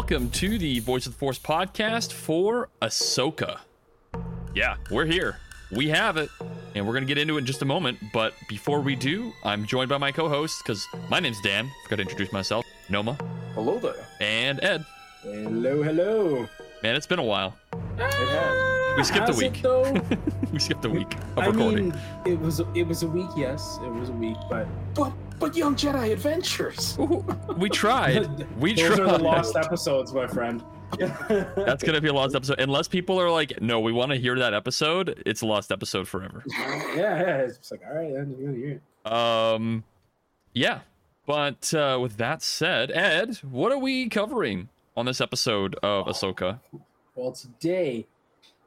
welcome to the Voice of the Force podcast for Ahsoka. Yeah, we're here. We have it, and we're going to get into it in just a moment. But before we do, I'm joined by my co hosts because my name's Dan. Forgot to introduce myself. Noma. Hello there. And Ed. Hello, hello. Man, it's been a while. It has. We skipped a Has it, week. though? we skipped a week of I recording. mean, it was it was a week. Yes, it was a week, but But but Young Jedi Adventures. Ooh, we tried. We those tried. are the lost episodes, my friend. That's gonna be a lost episode. Unless people are like, no, we want to hear that episode. It's a lost episode forever. yeah, yeah. It's just like, all right, I'm gonna hear it. Um, yeah. But uh, with that said, Ed, what are we covering on this episode of Ahsoka? Well, today,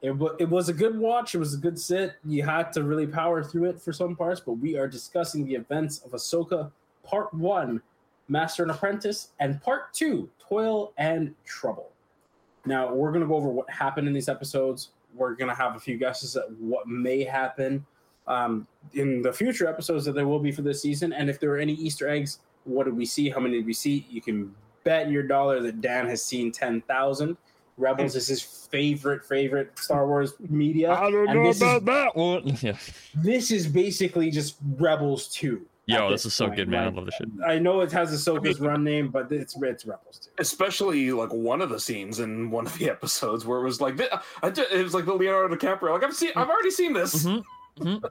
it, w- it was a good watch. It was a good sit. You had to really power through it for some parts, but we are discussing the events of Ahsoka Part 1, Master and Apprentice, and Part 2, Toil and Trouble. Now, we're going to go over what happened in these episodes. We're going to have a few guesses at what may happen um, in the future episodes that there will be for this season. And if there are any Easter eggs, what did we see? How many did we see? You can bet your dollar that Dan has seen 10,000. Rebels is his favorite, favorite Star Wars media. I don't this is, that one. Yeah. this is basically just Rebels 2. Yo, at this is so point. good, man. I love this shit. I know it has Ahsoka's run name, but it's, it's Rebels 2. Especially like one of the scenes in one of the episodes where it was like it was like the Leonardo DiCaprio. Like I've seen, I've already seen this. Mhm.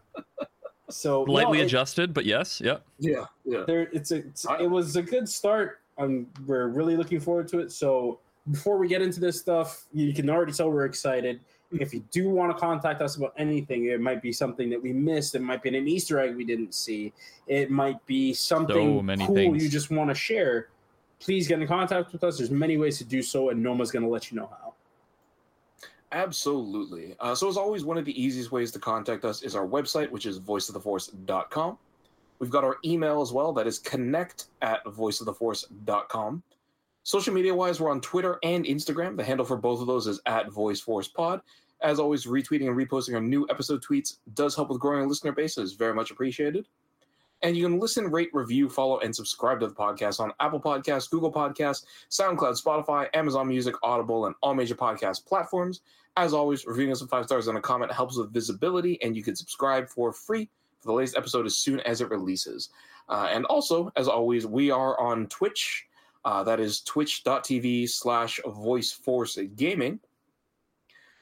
So Lightly no, it- adjusted, but yes, yep. Yeah, yeah. there it's a it's, I- it was a good start um we're really looking forward to it so before we get into this stuff you can already tell we're excited if you do want to contact us about anything it might be something that we missed it might be an easter egg we didn't see it might be something many cool things. you just want to share please get in contact with us there's many ways to do so and noma's going to let you know how Absolutely. Uh, so as always, one of the easiest ways to contact us is our website, which is voiceoftheforce.com. We've got our email as well. That is connect at voiceoftheforce.com. Social media wise, we're on Twitter and Instagram. The handle for both of those is at VoiceForcePod. As always, retweeting and reposting our new episode tweets does help with growing our listener base. Is very much appreciated. And you can listen, rate, review, follow, and subscribe to the podcast on Apple Podcasts, Google Podcasts, SoundCloud, Spotify, Amazon Music, Audible, and all major podcast platforms. As always, reviewing us with five stars and a comment helps with visibility, and you can subscribe for free for the latest episode as soon as it releases. Uh, and also, as always, we are on Twitch. Uh, that is twitch.tv slash voiceforce gaming.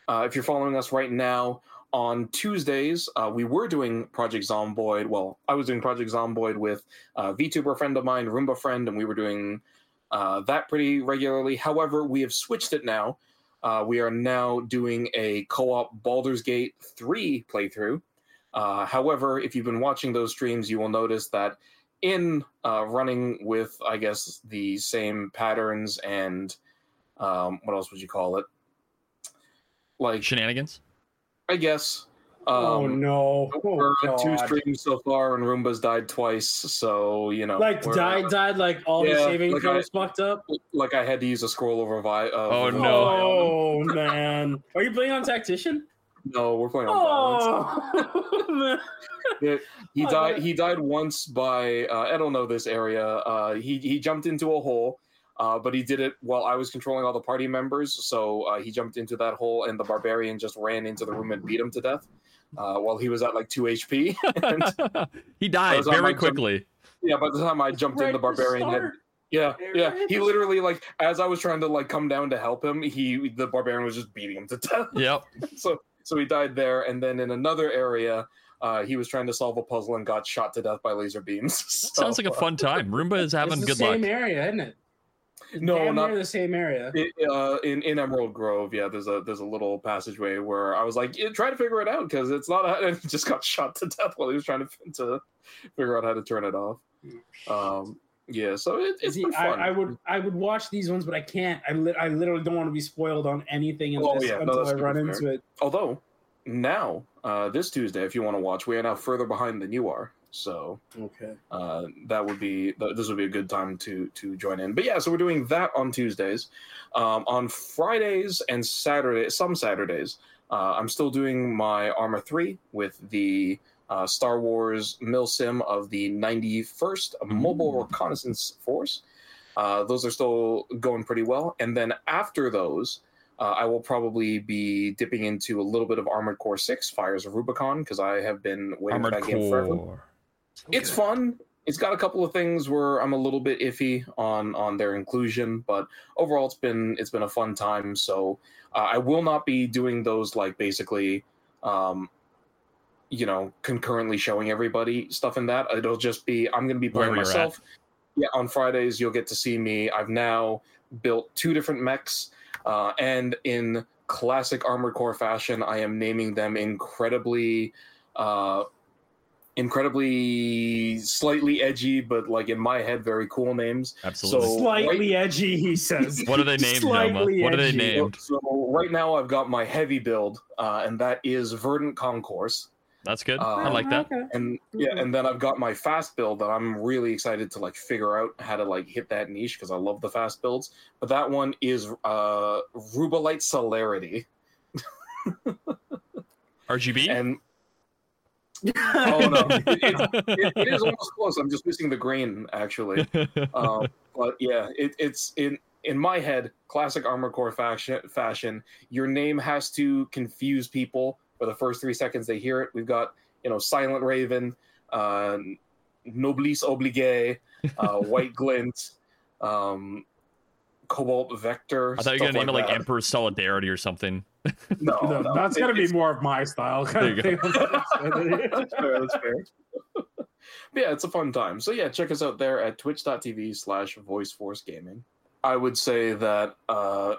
Uh, if you're following us right now on Tuesdays, uh, we were doing Project Zomboid. Well, I was doing Project Zomboid with uh, VTuber friend of mine, Roomba friend, and we were doing uh, that pretty regularly. However, we have switched it now. Uh, we are now doing a co-op Baldur's Gate 3 playthrough. Uh, however, if you've been watching those streams, you will notice that in uh, running with, I guess, the same patterns and um, what else would you call it? Like, Shenanigans. I guess. Um, oh no We're oh, at two streams so far, and Roomba's died twice. So you know, like we're- died died like all the Yeah, saving like throws fucked up Like I had to use a scroll over Vi. Uh, Oh, no. Vi on him. oh man are you playing on tactician No, we're playing on Balance. oh. Yeah, he Oh, died. He died once by. Uh, I don't know this area. Uh, he he jumped into a hole, uh, but he did it while I was controlling all the party members. So uh, he jumped into that hole, and the barbarian just ran into the room and beat him to death. Uh, while he was at like two HP. and, he died Those are my very jump- quickly. yeah, by the time I jumped in, Right the at the barbarian had. Yeah, yeah. He literally like as I was trying to like come down to help him, he the barbarian was just beating him to death. Yep. so so he died there, and then in another area, uh, he was trying to solve a puzzle and got shot to death by laser beams. So, Sounds like a fun time. Roomba is having it's the good same luck. Same area isn't it No, Damn not- near the same area It, uh, in in Emerald Grove, yeah, there's a there's a little passageway where I was like, yeah, try to figure it out because it's not. A, and he just got shot to death while he was trying to to figure out how to turn it off. Um, yeah, so it, it's See, I, fun. I would I would watch these ones, but I can't. I, li- I literally don't want to be spoiled on anything in Oh, this yeah, no, until I run fair. into it. Although now, uh, this Tuesday, if you want to watch, we are now further behind than you are. So Okay. uh, that would be this would be a good time to to join in. But yeah, so we're doing that on Tuesdays. Um, on Fridays and Saturdays, some Saturdays, uh, I'm still doing my Arma Three with the uh, Star Wars MILSIM of the 91st Mobile Reconnaissance Force. Uh, those are still going pretty well. And then after those, uh, I will probably be dipping into a little bit of Armored Core 6 Fires of Rubicon because I have been waiting Armored for that game forever. Core. It's fun. It's got a couple of things where I'm a little bit iffy on on their inclusion, but overall it's been it's been a fun time. So uh, I will not be doing those like basically, um, you know, concurrently showing everybody stuff in that. It'll just be I'm going to be playing Wherever at. myself. Yeah, on Fridays you'll get to see me. I've now built two different mechs, uh, and in classic Armored Core fashion, I am naming them incredibly. Uh, incredibly slightly edgy but like in my head very cool names Absolutely. So- Slightly edgy, he says. what are they named, Noma? Slightly What are they edgy. named? so right now i've got my heavy build uh, and that is verdant concourse That's good. I Um, like that. And yeah and then i've got my fast build that i'm really excited to like figure out how to like hit that niche because i love the fast builds but that one is uh rubalite celerity RGB. and oh no it, it- it- it is almost close i'm just missing the grain actually um, but yeah, it, it's in in my head, classic Armor Core fashion. Fashion. Your name has to confuse people for the first three seconds they hear it. We've got you know Silent Raven, uh, Noblesse Oblige, uh, White Glint, um, Cobalt Vector. I thought you were gonna name it like that. Emperor's Solidarity or something. No, No, no, that's it- gonna be more of my style. There you Kind of thing. that's fair. That's fair. But yeah, it's a fun time. So yeah, check us out there at twitch.tv slash voiceforce gaming. I would say that uh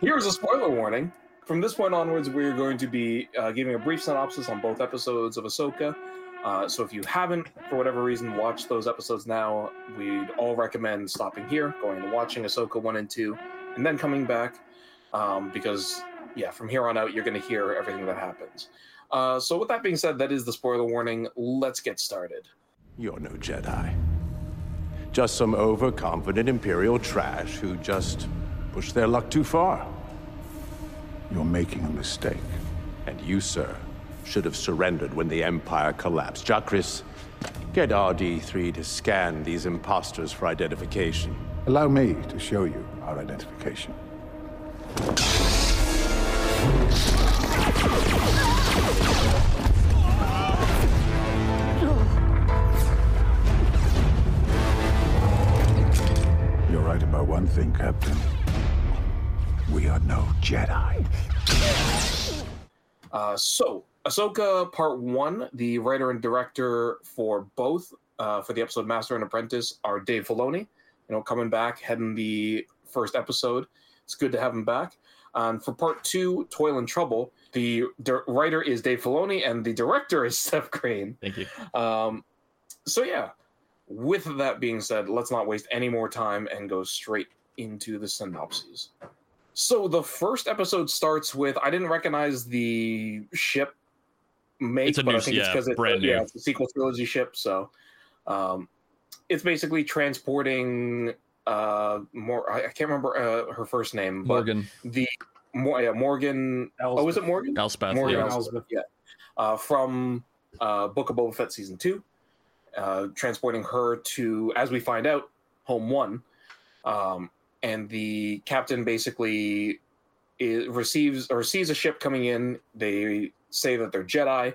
here's a spoiler warning. From this point onwards, we're going to be uh, giving a brief synopsis on both episodes of Ahsoka. Uh, so if you haven't, for whatever reason, watched those episodes now, we'd all recommend stopping here, going and watching Ahsoka 1 and 2, and then coming back. Um, because, yeah, from here on out, you're going to hear everything that happens. Uh, so with that being said, that is the spoiler warning. Let's get started. You're no Jedi. Just some overconfident Imperial trash who just pushed their luck too far. You're making a mistake. And you, sir, should have surrendered when the Empire collapsed. Jakris, get RD3 to scan these imposters for identification. Allow me to show you our identification. You're right about one thing, Captain. We are no Jedi. Uh, so, Ahsoka Part 1, the writer and director for both, uh, for the episode Master and Apprentice, are Dave Filoni. You know, coming back, heading the first episode. It's good to have him back. And for Part 2, Toil and Trouble, the di- writer is Dave Filoni and the director is Steph Green. Thank you. Um, so, yeah, with that being said, let's not waste any more time and go straight into the synopses. So the first episode starts with I didn't recognize the ship make, It's a but new- I think it's because it's brand yeah, new. it's a sequel trilogy ship. So um, it's basically transporting uh more I, I can't remember uh, her first name, but Morgan the Mor- yeah, Morgan. Oh, is it Morgan? Elsbeth. Morgan yeah. Elsbeth. Elsbeth, yeah. Uh, from uh, Book of Boba Fett season two, uh, transporting her to, as we find out, home one, um, and the captain basically i receives or sees a ship coming in. They say that they're Jedi,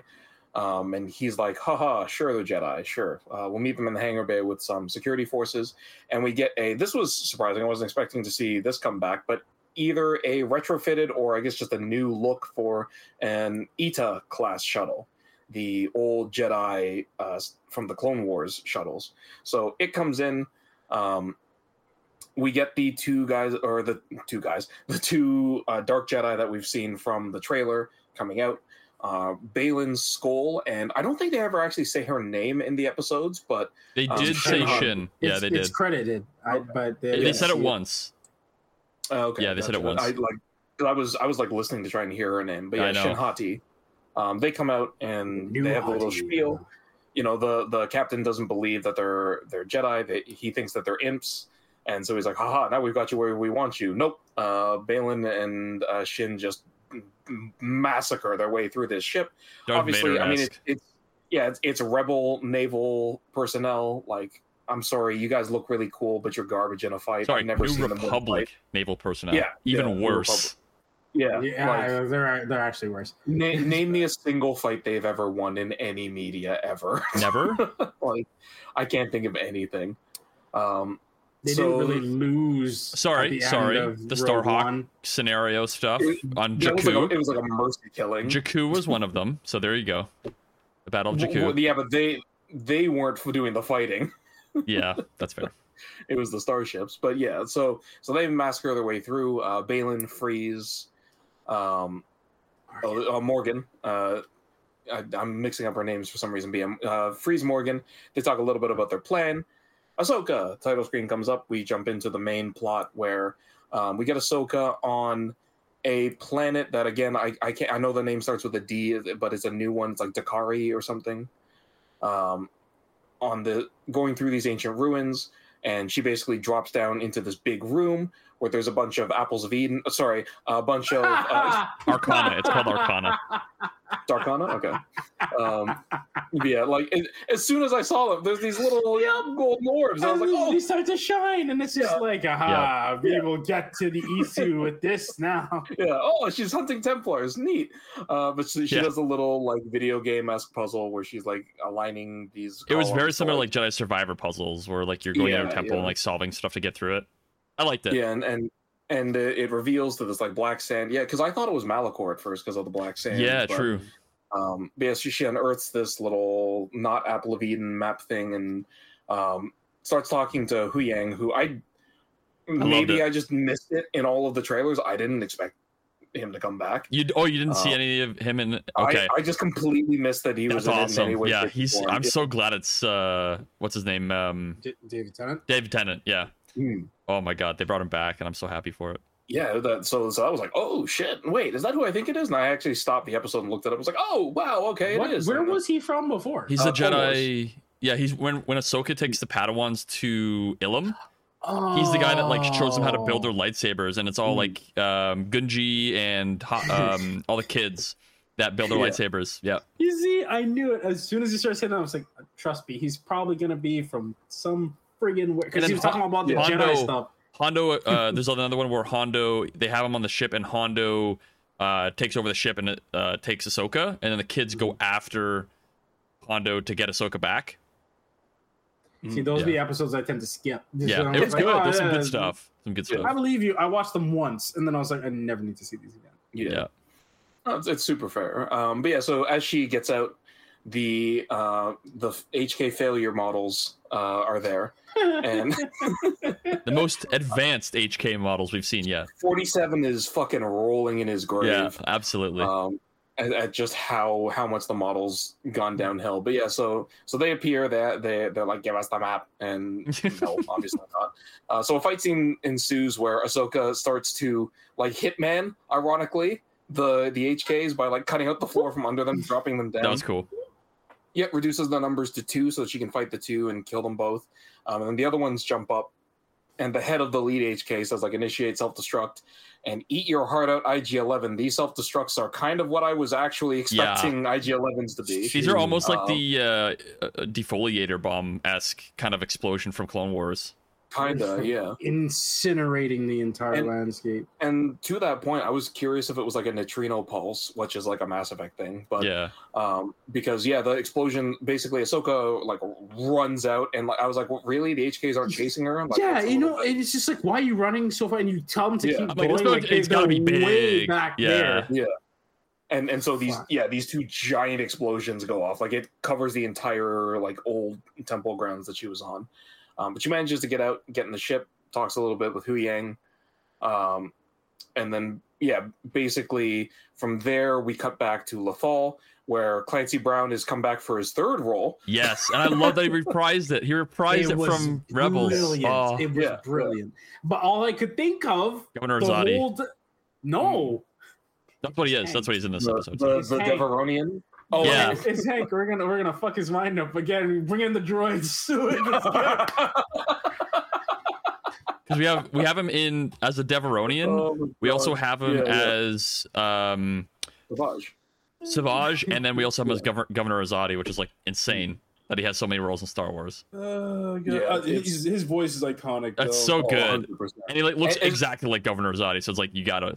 um, and he's like, "Haha, sure they're Jedi. Sure, uh, we'll meet them in the hangar bay with some security forces." And we get a. This was surprising. I wasn't expecting to see this come back, but either a retrofitted or I guess just a new look for an ETA class shuttle, the old Jedi uh, from the Clone Wars shuttles. So it comes in. Um, we get the two guys, or the two guys, the two uh, Dark Jedi that we've seen from the trailer coming out. Uh, Baylan Skoll, and I don't think they ever actually say her name in the episodes, but They Um, did say Shin. Shin. Yeah, it's, they It's did. credited, I, but they, They, they said it see once. Uh, okay, Yeah, they said it once. I like. I was I was like listening to try and hear her name, but yeah, know. Shin Hati. Um, they come out and New they have a little Hati, spiel. You know, the the captain doesn't believe that they're they're Jedi. They, he thinks that they're imps, and so he's like, "Haha! Now we've got you where we want you." Nope. Uh, Baylan and uh, Shin just massacre their way through this ship. Darth Obviously, Vader I mean, it, it's yeah, it's, it's rebel naval personnel like I'm sorry, you guys look really cool, but you're garbage in a fight. Sorry, I've never New seen them Republic fight. naval personnel. Yeah, even yeah, worse. Yeah, Yeah, like, they're they're actually worse. na- name me a single fight they've ever won in any media ever. Never. like, I can't think of anything. Um, They So- didn't really lose. Sorry, at the end sorry. of The Starhawk One. Scenario stuff It- on it was, like a, Jakku. it was like a mercy killing. Jakku was one of them. So there you go. The Battle of W- w- Jakku. yeah, but they they weren't doing the fighting. Yeah, that's fair. it was the starships. But yeah, so so they massacre their way through. Uh, Baylan, Freeze, um, uh, uh, Morgan. Uh, I, I'm mixing up her names for some reason. BM uh, Freeze, Morgan. They talk a little bit about their plan. Ahsoka. Title screen comes up. We jump into the main plot where um, we get Ahsoka on a planet that again I I can't I know the name starts with a D, but it's a new one. It's like Dakari or something. Um, on the going through these ancient ruins and she basically drops down into this big room where there's a bunch of apples of eden uh, sorry a bunch of uh, Arcana. It's called Arcana. darkana okay um yeah like it, as soon as i saw them there's these little Yep. golden orbs i was like oh they start to shine, and it's just Yeah. like, aha, we will get to the Isu with this now. yeah oh she's hunting templars neat uh but she, she Yeah. does a little like video game-esque puzzle where she's like aligning these It was very similar to like Jedi Survivor puzzles, where like you're going into Yeah, a temple and like solving stuff to get through it. I liked it. yeah and and and it it reveals to this like black sand yeah because i thought it was malachor at first because of the black sand Yeah, but- true. um but yeah she, she unearths this little not apple of eden map thing and um starts talking to hu yang who i maybe i just missed it in all of the trailers i didn't expect him to come back You oh you didn't see Uh, any of him in okay. I, I just completely missed that he That's was in in awesome. Yeah, he's. form. I'm so glad it's uh, what's his name? Um, D- David Tennant. David Tennant. Yeah. Hmm. Oh my God, they brought him back, and I'm so happy for it. yeah that so so i was like oh shit wait is that who i think it is and i actually stopped the episode and looked at it up i was like oh wow okay it What- is where was he from before? He's Uh, a Clone Wars. Jedi. Yeah, he's when when Ahsoka takes the Padawans to Ilum. He's the guy that like shows them how to build their lightsabers, and it's all Hmm. like um, Gungi and ha- um, all the kids that build their Yeah. lightsabers. Yeah, You see, I knew it as soon as he started saying that. I was like, "Trust me, he's probably gonna be from some friggin' because And he was talking about the Hondo- Jedi stuff." Hondo. Uh, there's another one where Hondo. They have him on the ship, and Hondo uh, takes over the ship and it uh, takes Ahsoka, and then the kids go Mm-hmm. after Hondo to get Ahsoka back. See, those Yeah. are the episodes I tend to skip. Just Yeah, when it was like, good. "Oh, There's some good stuff. Some good stuff. I believe you. I watched them once, and then I was like, I never need to see these again. yeah, Yeah. Oh, It's, it's super fair. Um, but yeah, so as she gets out, the uh, the HK failure models uh, are there, and The most advanced HK models we've seen yet. 47 is fucking rolling in his grave. Yeah, absolutely. Um, at, at just how how much the models gone downhill. But yeah, so so they appear. They they they're like, give us the map, and no, obviously not. Uh, so a fight scene ensues where Ahsoka starts to like Hitman, ironically, the the HKs by like cutting out the floor from under them, dropping them down. that was cool. Yep, reduces the numbers to two so that she can fight the two and kill them both. Um, and the other ones jump up, and the head of the lead HK says like initiate self destruct and eat your heart out IG Eleven. These self destructs are kind of what I was actually Yeah. expecting IG 11s to be. These are almost like Um, the uh, uh, defoliator bomb esque kind of explosion from Clone Wars. Kinda, yeah. Incinerating the entire And- landscape. And to that point, I was curious if it was like a neutrino pulse, which is like a Mass Effect thing, but yeah, um because yeah the explosion basically ahsoka like runs out and like i was like well, really the hks aren't chasing her like, yeah, you know, bit- it's just like, why are you running so far? And you tell them to Yeah. keep I'm going. it's gotta- like, it's they're gotta be way big. back Yeah. there. and and so these Fuck. yeah these two giant explosions go off like it covers the entire like old temple grounds that she was on um, but she manages to get out get in the ship talks a little bit with hu yang um, and then yeah basically from there we cut back to Lothal, where clancy brown has come back for his third role yes, and I love that he reprised it. He reprised it, was from Rebels. Brilliant. Oh, it was Yeah. brilliant. But all I could think of Governor the Azadi. whole. No, That's what he is. That's what he's in this the, episode. the, It's the Devaronian. Oh Yeah. it's, it's Hank. We're gonna we're gonna fuck his mind up again. Bring in the droids. So it was good. Because we have we have him in as a Devaronian. Oh we also have him Yeah, yeah. as um, Savage. Savage, and then we also have him as Governor, Governor Azadi, which is like insane. that he has so many roles in Star Wars. Oh, God. Yeah, Uh, his, his voice is iconic. That's though. so good. 100%. And he like looks And- and- exactly like Governor Zadi, so it's like you gotta.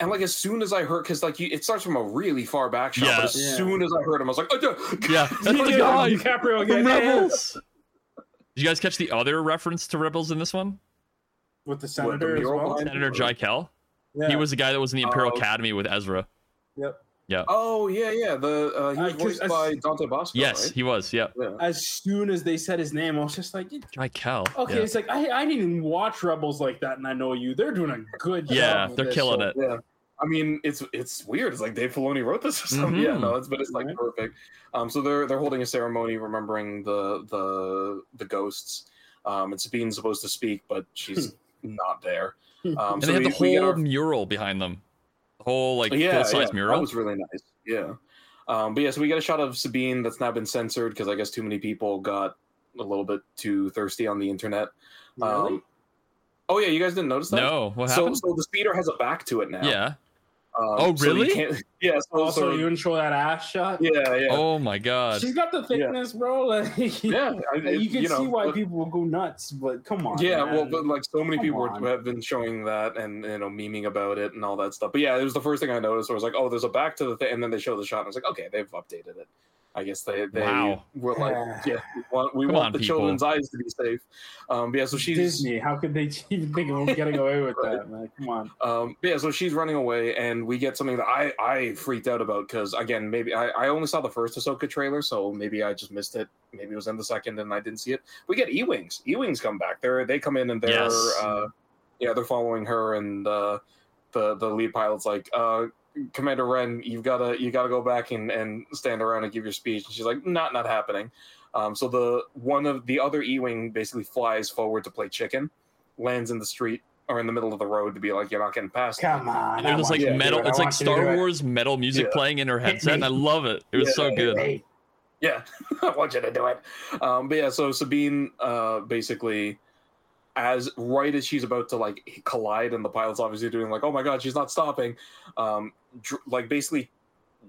And like as soon as I heard, because like you, it starts from a really far back shot, Yeah. but as Yeah. soon as I heard him, I was like, oh. Yeah, that's Yeah, the yeah, guy. DiCaprio again. rebels. Did you guys catch the other reference to rebels in this one? with the What, the senator as well. Senator Jai Kell. Yeah. He was the guy that was in the Imperial Oh. Academy with Ezra. Yep. Oh yeah, yeah. The uh, he Uh, voiced as- by Dante Basco. Yes, right? he was. Yeah, Yeah. As soon as they said his name, I was just like, Jai Kell. okay, Yeah. it's like I, I didn't even watch Rebels like that, and I know you. They're doing a good job. Yeah, they're this, killing so- it. Yeah. I mean, it's it's weird. It's like Dave Filoni wrote this or something. Yeah, Mhm. no, it's but it's like Right. perfect. Um, so they're they're holding a ceremony remembering the the the ghosts. Um, and Sabine's supposed to speak, but she's not there. Um, And so they have we, the whole our mural behind them. The whole like yeah, full size yeah, mural. That was really nice. Yeah. Um, but yeah, so we get a shot of Sabine that's now been censored because I guess too many people got a little bit too thirsty on the internet. Really? Um, oh yeah, you guys didn't notice that? no, what So, happened? so the speeder has a back to it now. yeah. Um, Oh, really? can't- yeah. So, also, so- you didn't show that ass shot. yeah, yeah, Oh my god. She's got the thickness, bro. Like, yeah. I, like, you can know, see why but- people will go nuts, but come on. Yeah, well, but like so many Come people on. have been showing that and you know memeing about it and all that stuff. But yeah, it was the first thing I noticed. Where I was like, oh, there's a back to the thing, and then they show the shot. And I was like, okay, they've updated it. I guess they they Wow. were like, yeah, we want, we want on, the people. children's eyes to be safe. Um, yeah, so she's Disney. How could they even think of getting away with Right. that, man? Come on. Um, yeah, so she's running away, and we get something that I I freaked out about because again, maybe I, I only saw the first Ahsoka trailer, so maybe I just missed it. Maybe it was in the second and I didn't see it. We get E wings. E wings come back. They're they come in and they're Yes. uh, yeah they're following her and uh, the the lead pilot's like uh, Commander Wren, you've gotta you gotta go back and, and stand around and give your speech. And she's like, not not happening. Um, so the one of the other E wing basically flies forward to play chicken, lands in the street or in the middle of the road to be like, you're not getting past. me." Come on. And I it was like you metal. it. It's like want you to do Star it. Wars metal music Yeah. playing in her headset, and I love it. It was Yeah, so good. Yeah, I want you to do it. Um, but yeah, so Sabine uh, basically, as right as she's about to like collide, and the pilot's obviously doing like, oh my god, she's not stopping. Um, dr- like basically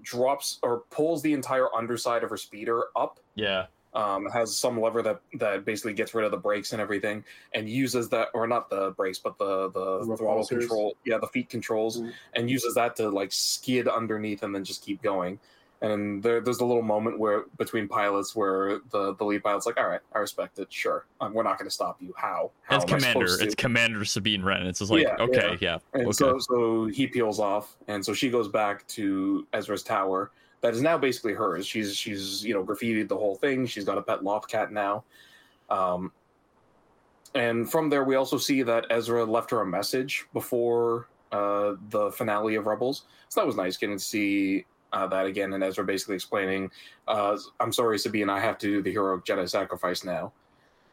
drops or pulls the entire underside of her speeder up. Yeah. Um, has some lever that that basically gets rid of the brakes and everything, and uses that or not the brakes, but the the throttle control, yeah, the feet controls, Mhm. and uses that to like skid underneath and then just keep going. And there, there's a little moment where between pilots where the, the lead pilot's like, "All right, I respect it. Sure, um, we're not going to stop you. How? How It's Commander. It's Commander Sabine Wren. It's just like, Yeah, okay, yeah. And okay. so, so he peels off, and so she goes back to Ezra's tower. That is now basically hers. She's she's you know graffitied the whole thing. She's got a pet Loth cat now, um, and from there we also see that Ezra left her a message before uh, the finale of Rebels. So that was nice getting to see uh, that again, and Ezra basically explaining, uh, "I'm sorry, Sabine, I have to do the heroic Jedi sacrifice now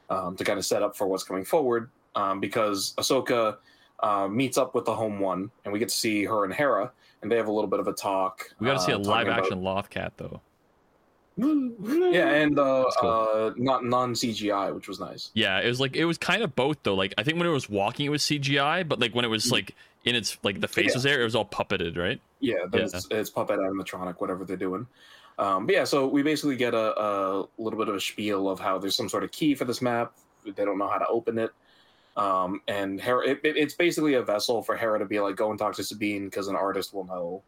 um, to kind of set up for what's coming forward." Um, because Ahsoka uh, meets up with the home one, and we get to see her and Hera, and they have a little bit of a talk. we got to see a uh, live talking about- action Lothcat though. Yeah, and uh, cool. uh, not non CGI, which was nice. Yeah, it was like it was kind of both though. Like I think when it was walking, it was CGI, but like when it Mm. was like in its like the face Yeah. was there, it was all puppeted, right? Yeah, but Yeah. It's, it's puppet animatronic, whatever they're doing. Um, but yeah, so we basically get a, a little bit of a spiel of how there's some sort of key for this map. They don't know how to open it. Um, and Hera, it, it- it's basically a vessel for Hera to be like, go and talk to Sabine because an artist will know,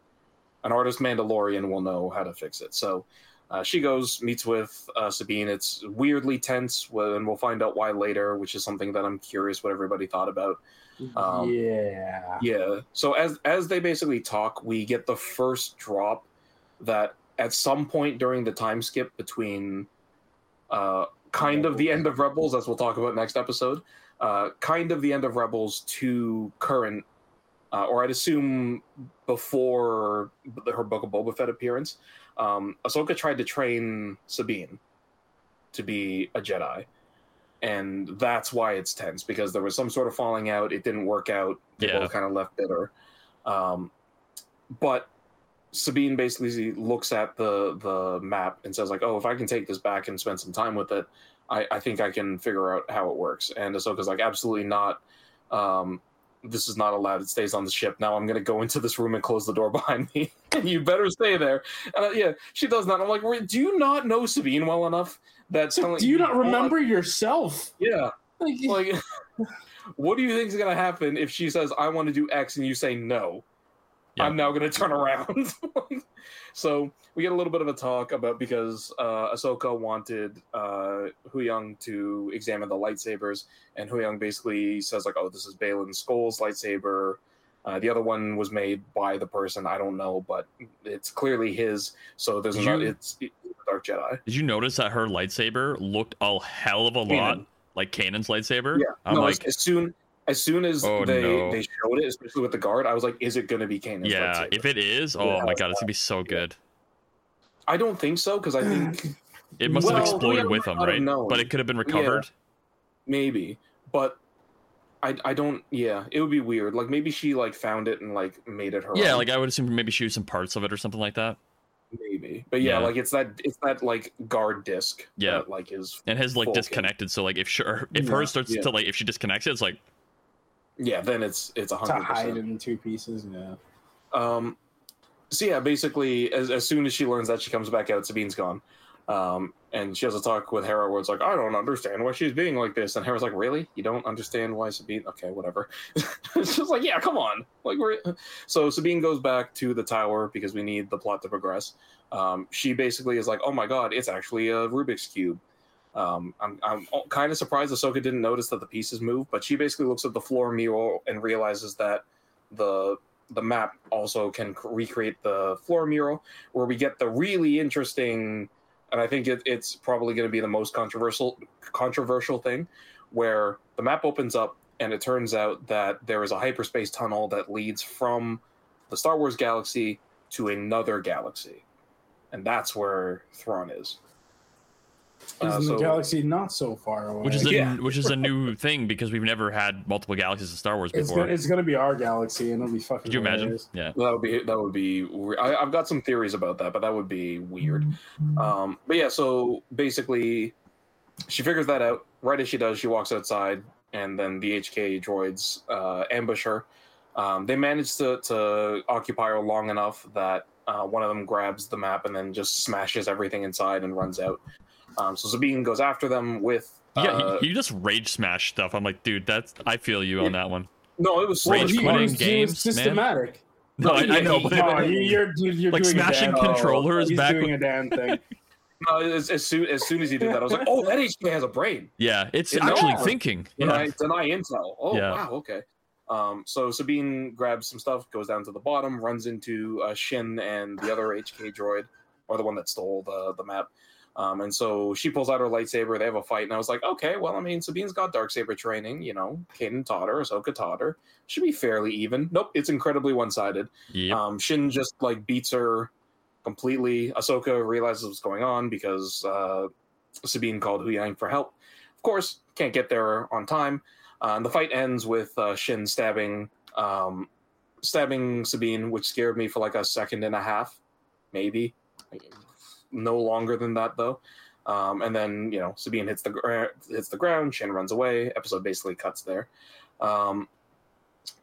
an artist Mandalorian will know how to fix it. So uh, she goes, meets with uh, Sabine. It's weirdly tense, and we'll find out why later, which is something that I'm curious what everybody thought about. Um, yeah. Yeah. So as as they basically talk, we get the first drop that at some point during the time skip between uh kind of the end of Rebels, as we'll talk about next episode, uh kind of the end of Rebels to current uh, or I'd assume before her Book of Boba Fett appearance, um, Ahsoka tried to train Sabine to be a Jedi, and that's why it's tense because there was some sort of falling out. It didn't work out. They Yeah. both kind of left bitter. Um, but Sabine basically looks at the the map and says like, "Oh, if I can take this back and spend some time with it, I, I think I can figure out how it works." And Ahsoka's like, "Absolutely not." Um, this is not allowed. It stays on the ship. Now I'm gonna go into this room and close the door behind me. and you better stay there. And uh, yeah, she does that. I'm like, do you not know Sabine well enough that So do you not remember yourself? Yeah, Like, like, what do you think is gonna happen if she says I want to do X and you say no? Yeah. I'm now gonna turn around. so we get a little bit of a talk about because uh, Ahsoka wanted uh, Huyang to examine the lightsabers, and Huyang basically says like, "Oh, this is Baylan Skoll's lightsaber." Uh, the other one was made by the person I don't know, but it's clearly his. So there's another. It's, it's Dark Jedi. Did you notice that her lightsaber looked a hell of a lot like Kanan's lightsaber? Yeah, I'm no, like, as soon as soon as Oh, they no. they showed it, especially with the guard, I was like, "Is it going to be Kanan's yeah. lightsaber?" If it is, oh Yeah. my god, it's gonna be so good. I don't think so because I think It must Well, have exploded don't- with them, right? know. But it could have been recovered. maybe, but I I don't. Yeah, it would be weird. Like maybe she like found it and like made it her. Yeah, own. like I would assume maybe she used some parts of it or something like that. maybe, but yeah, Yeah. like it's that it's that like guard disc. Yeah. that, like is And his like Full disconnected, so like if she, if Yeah, hers starts yeah. to like if she disconnects it, it's like yeah. Then it's it's a to hundred hide in two pieces. Yeah. Um, so yeah, basically, as, as soon as she learns that, she comes back out. Sabine's gone, um, and she has a talk with Hera where it's like, "I don't understand why she's being like this." And Hera's like, "Really? You don't understand why Sabine? Okay, whatever." it's just like, "Yeah, come on." Like we're so Sabine goes back to the tower because we need the plot to progress. Um, she basically is like, "Oh my god, it's actually a Rubik's cube." Um, I'm I'm kind of surprised Ahsoka didn't notice that the pieces move, but she basically looks at the floor mural and realizes that the the map also can recreate the floor mural, where we get the really interesting, and I think it, it's probably going to be the most controversial controversial thing, where the map opens up and it turns out that there is a hyperspace tunnel that leads from the Star Wars galaxy to another galaxy, and that's where Thrawn is. Uh, Isn't so- the galaxy not so far away? which is a Yeah. which is a new thing because we've never had multiple galaxies in Star Wars it's before. gonna, it's gonna be our galaxy, and it'll be fucking. Could you imagine? hilarious. Yeah. That would be that would be. I, I've got some theories about that, but that would be weird. Um, but yeah, so basically, she figures that out. Right as she does, she walks outside, and then the HK droids uh, ambush her. Um, they manage to, to occupy her long enough that uh, one of them grabs the map and then just smashes everything inside and runs out. Um, so Sabine goes after them with. Yeah, uh, he, he just rage smash stuff. I'm like, dude, that's I feel you on that one. no, it was Rage he, quitting he was, he games, was man. systematic. No, I, I know, but No, you- you're, you're, you're Like smashing controllers he's back doing when- a damn thing. No, as, as soon as soon as he did that, I was like, "Oh, that HK has a brain." yeah, it's It's actually not. thinking. Deny, deny intel. Oh Yeah. wow, okay. Um, so Sabine grabs some stuff, goes down to the bottom, runs into uh, Shin and the other HK droid, or the one that stole the the map. Um, and so she pulls out her lightsaber. They have a fight, and I was like, okay, well, I mean, Sabine's got dark saber training. You know, Kanan taught her, Ahsoka taught her. Should be fairly even. Nope, it's incredibly one sided. Yep. Um, Shin just like beats her completely. Ahsoka realizes what's going on because uh, Sabine called Hu Yang for help. Of course, can't get there on time. Uh, and the fight ends with uh, Shin stabbing um, stabbing Sabine, which scared me for like a second and a half, maybe. No longer than that though. Um, and then you know Sabine hits the gra- hits the ground. Shin runs away. Episode basically cuts there. Um,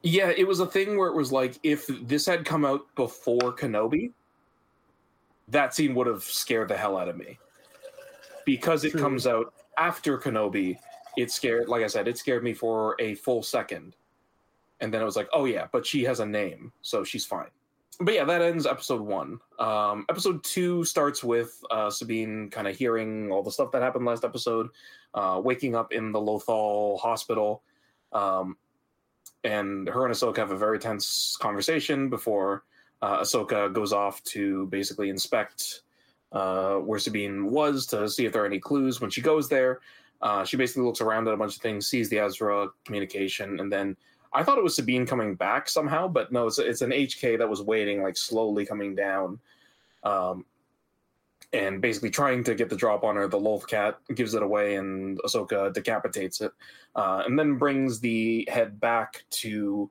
yeah, it was a thing where it was like if this had come out before Kenobi, that scene would have scared the hell out of me. Because it True. comes out after Kenobi, it scared like I said, it scared me for a full second. And then it was like, oh yeah, but she has a name, so she's fine. But yeah, that ends episode one. Um, episode two starts with uh, Sabine kind of hearing all the stuff that happened last episode, uh, waking up in the Lothal hospital. Um, and her and Ahsoka have a very tense conversation before uh, Ahsoka goes off to basically inspect uh, where Sabine was to see if there are any clues. When she goes there, uh, she basically looks around at a bunch of things, sees the Ezra communication, and then I thought it was Sabine coming back somehow, but no, it's, it's an HK that was waiting, like slowly coming down. Um, and basically trying to get the drop on her. The Loth cat gives it away, and Ahsoka decapitates it, uh, and then brings the head back to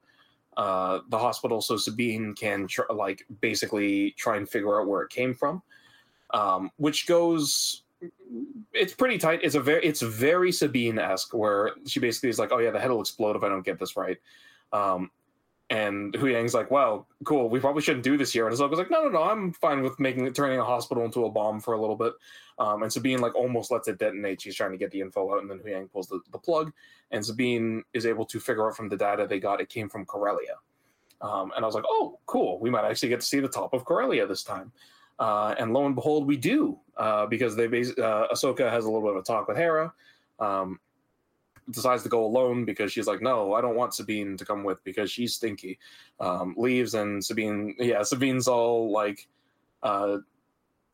uh, the hospital so Sabine can tr- like basically try and figure out where it came from, um, which goes. It's pretty tight. It's a very it's very Sabine esque where she basically is like, oh yeah, the head will explode if I don't get this right. Um, and Hu Yang's like, "Well, cool. We probably shouldn't do this here." And Ahsoka's like, "No, no, no. I'm fine with making turning a hospital into a bomb for a little bit." Um, and Sabine like almost lets it detonate. She's trying to get the info out, and then Hu Yang pulls the, the plug, and Sabine is able to figure out from the data they got it came from Corellia. Um, and I was like, "Oh, cool. We might actually get to see the top of Corellia this time." Uh, and lo and behold, we do uh, because they bas- uh, Ahsoka has a little bit of a talk with Hera. Um, decides to go alone because she's like, no, I don't want Sabine to come with because she's stinky. Um, leaves and Sabine, yeah, Sabine's all like,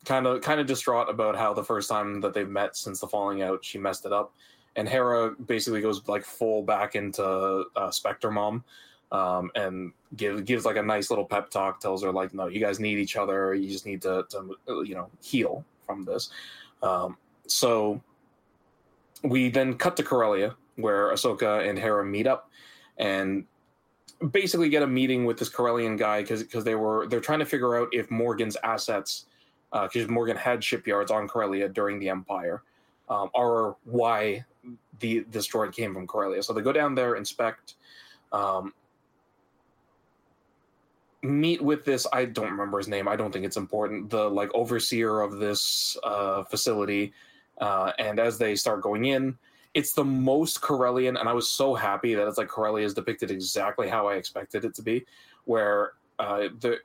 kind of kind of distraught about how the first time that they've met since the falling out, she messed it up, and Hera basically goes like full back into uh, Spectre mom. Um, and gives gives like a nice little pep talk. Tells her like, no, you guys need each other. You just need to, to you know heal from this. Um, so we then cut to Corellia, where Ahsoka and Hera meet up, and basically get a meeting with this Corellian guy because because they were they're trying to figure out if Morgan's assets, because Morgan had shipyards on Corellia during the Empire, um, are why the this droid came from Corellia. So they go down there, inspect. Um, meet with this i don't remember his name i don't think it's important the like overseer of this uh, facility uh, and as they start going in it's the most corellian and i was so happy that it's like corellia is depicted exactly how i expected it to be where uh, the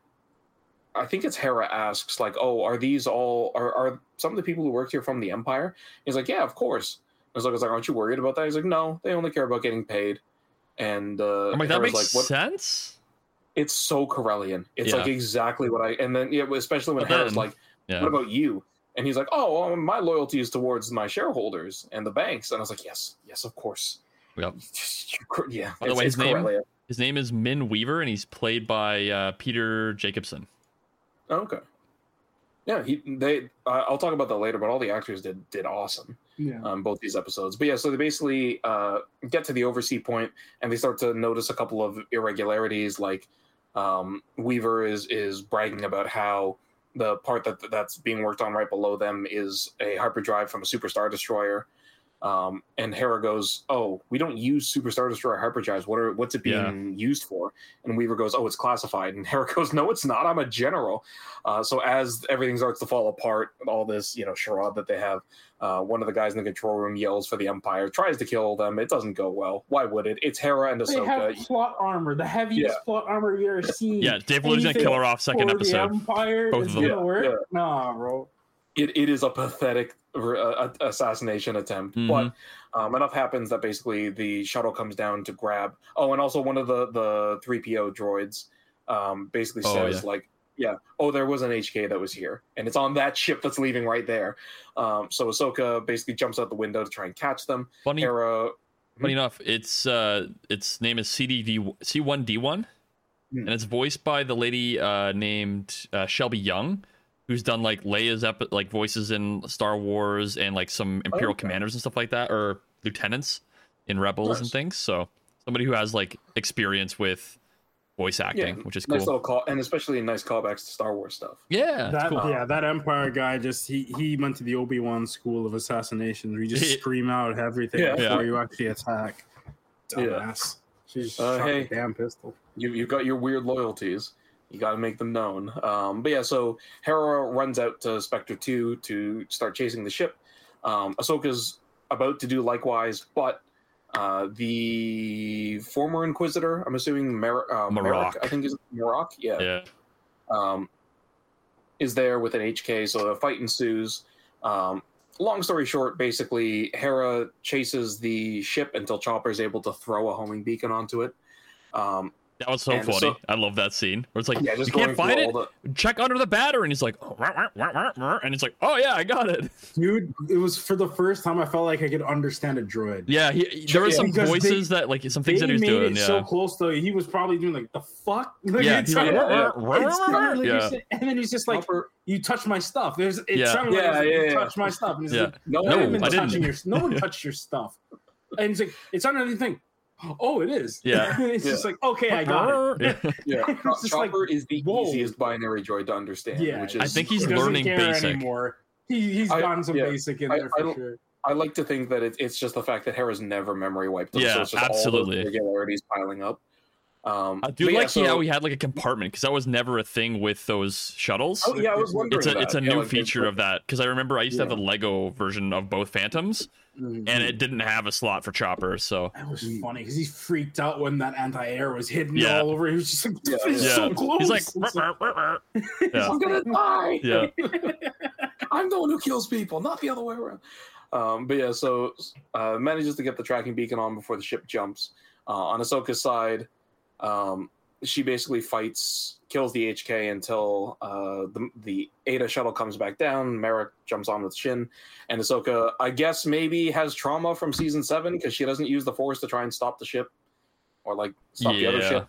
i think it's hera asks like oh are these all are, are some of the people who worked here from the empire? He's like yeah of course. I was like, I was like aren't you worried about that? He's like no they only care about getting paid. And uh I'm like, that Hera's makes like, what, sense. It's so Corellian. It's Yeah. like exactly what I and then yeah, especially when But Hera's then- like, Yeah. "What about you?" And he's like, "Oh, well, my loyalty is towards my shareholders and the banks." And I was like, "Yes, yes, of course." Yep. Yeah. By the way, it's his name- His name is Min Weaver, and he's played by uh, Peter Jacobson. Oh, okay. Yeah, he they. Uh, I'll talk about that later, but all the actors did did awesome. Yeah. um, both these episodes. But yeah, so they basically uh, get to the oversea point and they start to notice a couple of irregularities. Like um, Weaver is is bragging about how the part that that's being worked on right below them is a hyperdrive from a superstar destroyer. Um, and Hera goes, "Oh, we don't use superstar destroyer hyperdrives. What are what's it being used for?" And Weaver goes, "Oh, it's classified." And Hera goes, "No, it's not. I'm a general." Uh, so as everything starts to fall apart, all this you know charade that they have, uh, one of the guys in the control room yells for the Empire, tries to kill them. It doesn't go well. Why would it? It's Hera and They Ahsoka. have plot armor, the heaviest Yeah. plot armor you've ever seen. Yeah, Dave Filoni's gonna Anything kill her off second episode. The Empire Both is of them. gonna Yeah, work. yeah. Nah, bro. It, it is a pathetic uh, assassination attempt, Mhm. but um, enough happens that basically the shuttle comes down to grab. Oh, and also one of the the three PO droids um, basically Oh, says yeah. like, "Yeah, oh, there was an HK that was here, and it's on that ship that's leaving right there." Um, so Ahsoka basically jumps out the window to try and catch them. Funny, Hera funny enough, its uh, its name is CDD C1D1, Hmm. and it's voiced by the lady uh, named uh, Shelby Young, who's done like Leia's epi- like voices in Star Wars and like some Imperial Okay. commanders and stuff like that, or lieutenants in Rebels and things. So somebody who has like experience with voice acting, which is nice cool. little call, and especially nice callbacks to Star Wars stuff. Yeah, it's That cool. yeah, that Empire guy just he he went to the Obi Wan school of assassination. where You just Yeah. scream out everything Yeah. before Yeah. you actually attack. Yeah. Dumbass. She's Uh, shot hey. a damn pistol. you you've got your weird loyalties. You got to make them known. Um, but yeah, so Hera runs out to Spectre Two to start chasing the ship. Um, Ahsoka's about to do likewise, but uh, the former Inquisitor, I'm assuming Mer- uh, Marok. Merrick, I think is Marok, yeah, yeah. um, is there with an HK. So a fight ensues. Um, long story short, basically, Hera chases the ship until Chopper is able to throw a homing beacon onto it. Um, That was so And funny. so- I love that scene where it's like, yeah, just you can't find it. the Check under the battery, and he's like, oh, rah, rah, rah, rah, rah, and it's like, oh yeah, I got it. Dude, it was for the first time I felt like I could understand a droid. Yeah, he, there were Yeah. some Because they- voices that like some things they that he was made doing. it Yeah, so close though. He was probably doing like the fuck. Like, yeah, it he's like, yeah, rah, rah, it rah, sounded like yeah. and then he's just like, Chopper- "You touch my stuff." There's, it Yeah. sounded Yeah, like, yeah, you yeah. touched my stuff. And he's Yeah. like, no, no, No, one I touching didn't. your, no one touched your stuff. And he's like, it's on anything. Oh, it is. Yeah. it's Yeah. just like, okay, I got it. Yeah. Yeah, It's like, Chopper is the whoa. easiest binary droid to understand. Yeah, which is I think he's He learning care basic. anymore. He, he's I- gotten some yeah. basic in I- there for don't- sure. I like to think that it, it's just the fact that Hera's never memory wiped them. Yeah, so it's just all absolutely. those irregularities piling up. Um, I do but yeah, like so- how we had like a compartment because that was never a thing with those shuttles. Oh yeah, I was wondering. it's a that. it's a Yeah, new like, feature of that because I remember I used to have the Lego version of both Phantoms Mhm. and it didn't have a slot for choppers. So That was funny because he freaked out when that anti-air was hidden Yeah. all over. He was just like, Yeah, "It's yeah, so close." he's like, It's like, yeah, I'm gonna die. yeah. I'm the one who kills people, not the other way around. Um, but yeah, so uh, manages to get the tracking beacon on before the ship jumps. Uh, on Ahsoka's side, um, she basically fights, kills the HK until uh, the the Eta shuttle comes back down. Marrok jumps on with Shin, and Ahsoka, I guess, maybe has trauma from season seven because she doesn't use the Force to try and stop the ship or like stop the other ship.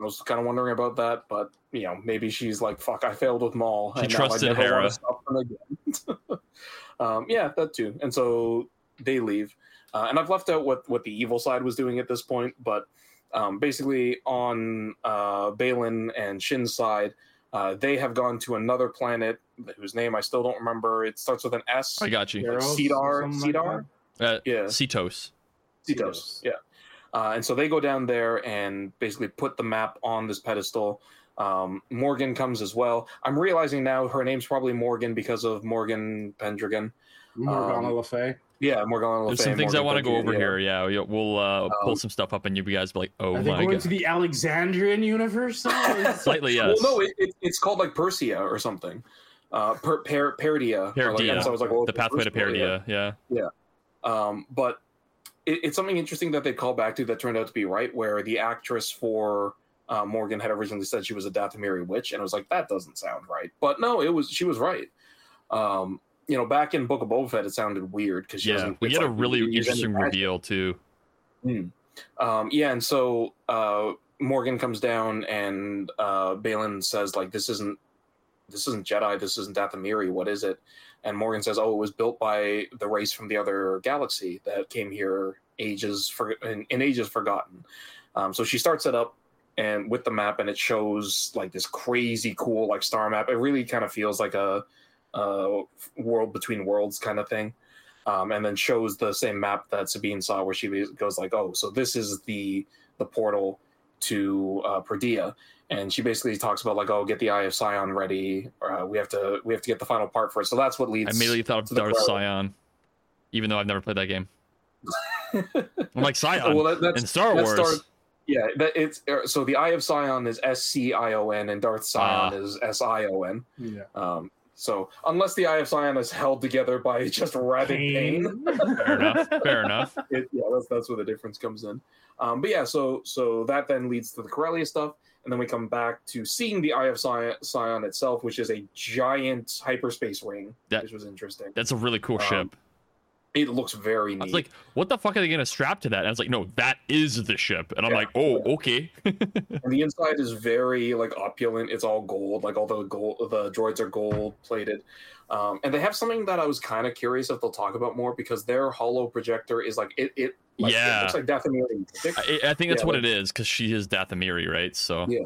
I was kind of wondering about that, but you know, maybe she's like, "Fuck, I failed with Maul." She and now I trusted Hera. stop them again. um, yeah, that too. And so they leave, uh, and I've left out what what the evil side was doing at this point, but um, basically on uh, Baylan and Shin's side, uh, they have gone to another planet whose name I still don't remember. It starts with an S. I got you. Eros or Cedar, like Cedar, Uh, yeah. Seatos. Seatos. Yeah. Uh, and so they go down there and basically put the map on this pedestal. Um, Morgan comes as well. I'm realizing now her name's probably Morgan because of Morgan Pendragon. Morgana Um, Le Fay. Yeah, Morgan. Le There's some things I want to go over yeah. here. Yeah, yeah, we'll uh, pull Um, some stuff up, and you guys be like, "Oh my God. Are they my going god!" to the Alexandrian universe? Slightly, yes. Well, no, it, it, it's called like Persia or something. Uh, per, per, Peridea. or, like, Peridea. so I was like, well, the pathway to Persia, yeah. Peridea. Yeah. Um, but it, it's something interesting that they called back to that turned out to be right, where the actress for uh, Morgan had originally said she was a Dathomiri witch, and I was like, that doesn't sound right. But no, it was she was right. Um, you know, back in Book of Boba Fett, it sounded weird because Yeah, we it's get a really you use any interesting reveal too. Hmm. Um, yeah, and so uh, Morgan comes down and uh, Baylan says like, "This isn't this isn't Jedi. This isn't Dathomiri. What is it?" And Morgan says, "Oh, it was built by the race from the other galaxy that came here ages for in, in ages forgotten." Um, so she starts it up and with the map, and it shows like this crazy cool like star map. It really kind of feels like a, a world between worlds kind of thing um, and then shows the same map that Sabine saw, where she goes like, "Oh, so this is the the portal to uh, Peridea," and she basically talks about like, "Oh, get the Eye of Scion ready. Uh, we have to we have to get the final part for it." So that's what I leads. immediately thought of Darth crowd. Scion, even though I've never played that game. I'm like Scion well, that, that's in Star that's Wars. Darth- yeah, that it's uh, so the Eye of Scion is S C I O N and Darth Sion Ah. is S I O N. Yeah. Um, so unless the Eye of Scion is held together by just rabid pain, Fair enough. Fair enough. it, yeah, that's that's where the difference comes in. Um, but yeah, so so that then leads to the Corellia stuff, and then we come back to seeing the Eye of Scion itself, which is a giant hyperspace ring, That- which was interesting. That's a really cool Um, ship. It looks very I was like, what the fuck are they gonna strap to that? And I was like, no, that is the ship. And I'm Yeah, like, oh, okay. and the inside is very like opulent. It's all gold, like all the gold. The droids are gold plated, um, and they have something that I was kind of curious if they'll talk about more because their hollow projector is like it. It like, Yeah. it looks like Dathomiri. I, I think that's Yeah, what like- it is because she is Dathomiri, right? So Yeah.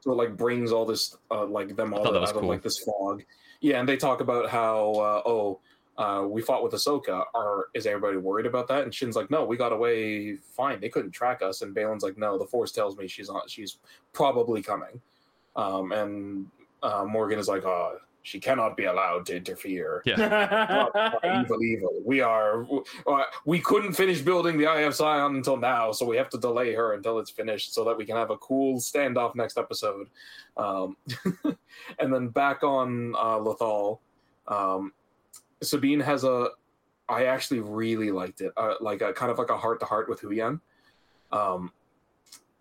So it like brings all this uh, like them all out was of like this fog. Yeah, and they talk about how uh, oh uh, we fought with Ahsoka. Are is everybody worried about that? And Shin's like, no, we got away fine. They couldn't track us. And Baylan's like, no, the Force tells me she's on. She's probably coming. Um, and uh, Morgan is like, oh, she cannot be allowed to interfere. Not- not evil, evil. We are. Uh, we couldn't finish building the Eye of Scion until now, so we have to delay her until it's finished, so that we can have a cool standoff next episode. Um, and then back on uh, Lothal, um, Sabine has a. I actually really liked it, uh, like a kind of like a heart to heart with Huyang. Um,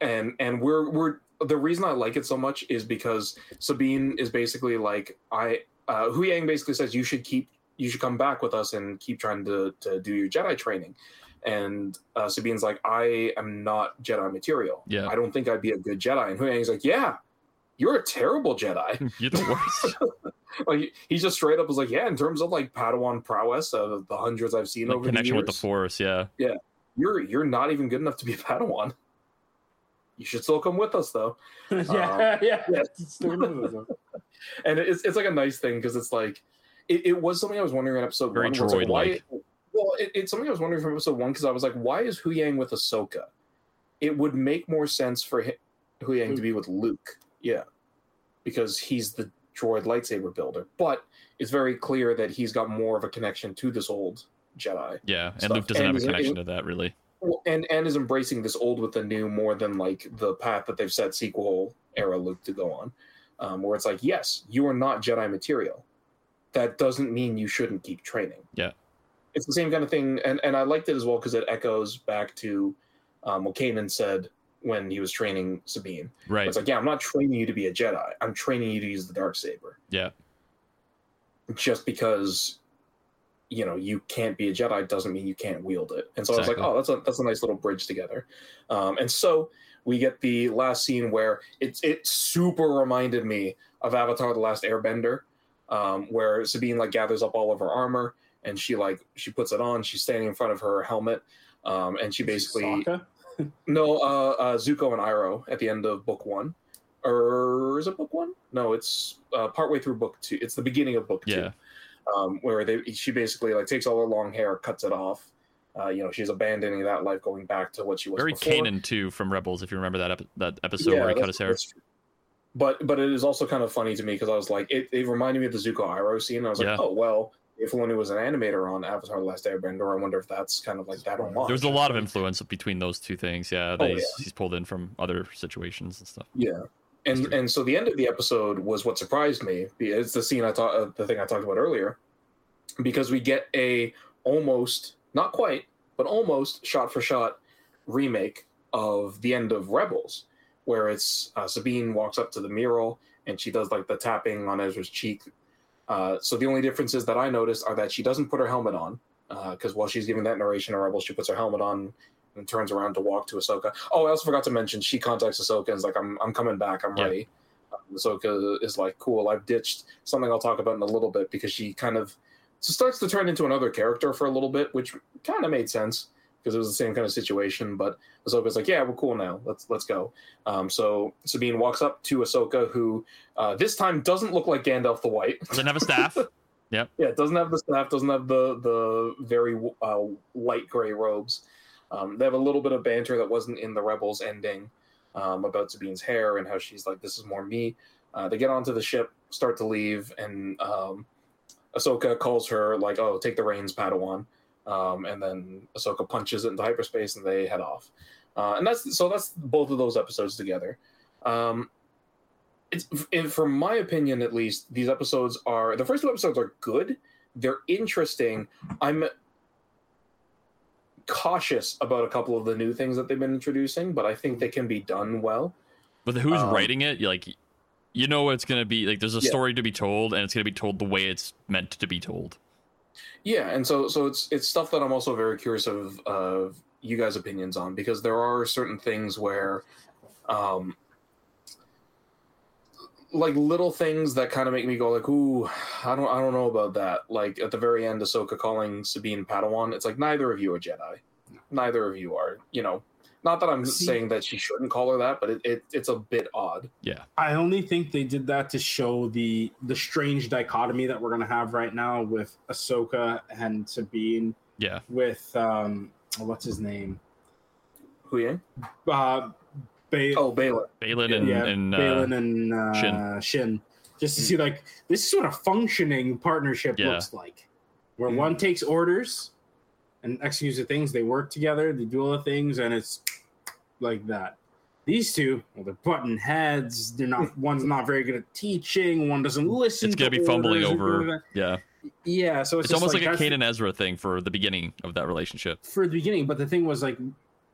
and and we're we're the reason I like it so much is because Sabine is basically like I uh, Huyang basically says you should keep you should come back with us and keep trying to to do your Jedi training. And uh, Sabine's like, I am not Jedi material. Yeah. I don't think I'd be a good Jedi. And Huyang's like, Yeah, you're a terrible Jedi. you're the worst. like he- he just straight up was like, Yeah, in terms of like Padawan prowess of the hundreds I've seen like over connection the with the Force, yeah. Yeah, you're you're not even good enough to be a Padawan. You should still come with us though. yeah, um, yeah. yeah. It's still one of those. and it's it's like a nice thing because it's like it, it was something I was wondering in episode Very one. where it's like, why? droid-like. Well, it, it's something I was wondering from episode one because I was like, why is Huyang with Ahsoka? It would make more sense for him. Huyang to be with Luke. Yeah, because he's the droid lightsaber builder. But it's very clear that he's got more of a connection to this old Jedi. Yeah, and Stuff. Luke doesn't have a And- connection to that really. And and is embracing this old with the new more than like the path that they've set sequel era Luke to go on, um, where it's like, yes, you are not Jedi material. That doesn't mean you shouldn't keep training. Yeah. it's the same kind of thing, and and I liked it as well because it echoes back to um, what Kanan said when he was training Sabine. Right. It's like, yeah, I'm not training you to be a Jedi. I'm training you to use the dark saber. Yeah. Just because you know you can't be a Jedi doesn't mean you can't wield it. And so I was like, oh, that's a that's a nice little bridge together. Um, and so we get the last scene where it's it super reminded me of Avatar: The Last Airbender, um, where Sabine like gathers up all of her armor and she like she puts it on. She's standing in front of her helmet, um, and she basically Sokka? No, uh, uh, Zuko and Iroh at the end of book one. Or is it book one? No, it's uh, partway through book two. It's the beginning of book two, um, where they she basically like takes all her long hair, cuts it off. Uh, you know, she's abandoning that life, going back to what she was Very before. Kanan too from Rebels, if you remember that epi- that episode where he cut his hair. But but it is also kind of funny to me because I was like, it, it reminded me of the Zuko Iroh scene. I was like, Yeah. oh well, if Filoni was an animator on Avatar: The Last Airbender, I wonder if that's kind of like that homage. There was a lot of influence between those two things. Yeah, Oh, he's, yeah. he's pulled in from other situations and stuff. Yeah, and and so the end of the episode was what surprised me. It's the scene I thought, uh, the thing I talked about earlier, because we get a almost, not quite, but almost shot for shot remake of the end of Rebels, where it's uh, Sabine walks up to the mural and she does like the tapping on Ezra's cheek. Uh, so the only differences that I noticed are that she doesn't put her helmet on, because while she's giving that narration of Rebels, she puts her helmet on and turns around to walk to Ahsoka. Oh, I also forgot to mention she contacts Ahsoka and is like, "I'm I'm coming back. I'm Yeah. ready." Uh, Ahsoka is like, "Cool, I've ditched something I'll talk about in a little bit," because she kind of so starts to turn into another character for a little bit, which kind of made sense because it was the same kind of situation. But Ahsoka's like, "Yeah, we're cool now. Let's let's go." Um, so Sabine walks up to Ahsoka, who uh, this time doesn't look like Gandalf the White. Doesn't have a staff. Yeah, it doesn't have the staff, doesn't have the the very uh, light gray robes. Um, they have a little bit of banter that wasn't in the Rebels ending um, about Sabine's hair and how she's like, "This is more me." Uh, they get onto the ship, start to leave, and um, Ahsoka calls her like, "Oh, take the reins, Padawan." Um, and then Ahsoka punches it into hyperspace, and they head off. Uh, and that's so that's both of those episodes together. Um, it's in, from my opinion at least these episodes are the first two episodes are good they're interesting i'm cautious about a couple of the new things that they've been introducing but i think they can be done well But who's Um, writing it? Like, you know, it's gonna be like. There's a Yeah. story to be told, and it's gonna be told the way it's meant to be told. Yeah and so so it's it's stuff that i'm also very curious of of you guys opinions on because there are certain things where um like little things that kind of make me go like ooh i don't i don't know about that. Like at the very end ahsoka calling sabine padawan it's like neither of you are jedi. Neither of you are you know not that i'm See- saying that she shouldn't call her that but it, it it's a bit odd Yeah. I only think they did that to show the the strange dichotomy that we're gonna have right now with Ahsoka and Sabine. Yeah, With um, what's his name? Huyang? Uh, ba- oh Baylan. Baylan and, yeah, and uh, Baylan and uh, Shin. Shin. Just to see like this is what a functioning partnership Yeah. looks like, where Mhm. one takes orders and executes the things. They work together. They do all the things, and it's like that. These two, well, they're button heads. They're not. one's not very good at teaching. One doesn't listen. it's gonna to be fumbling over. Yeah, Yeah, so it's, it's almost like, a that's and Ezra thing for the beginning of that relationship. for the beginning. But the thing was like,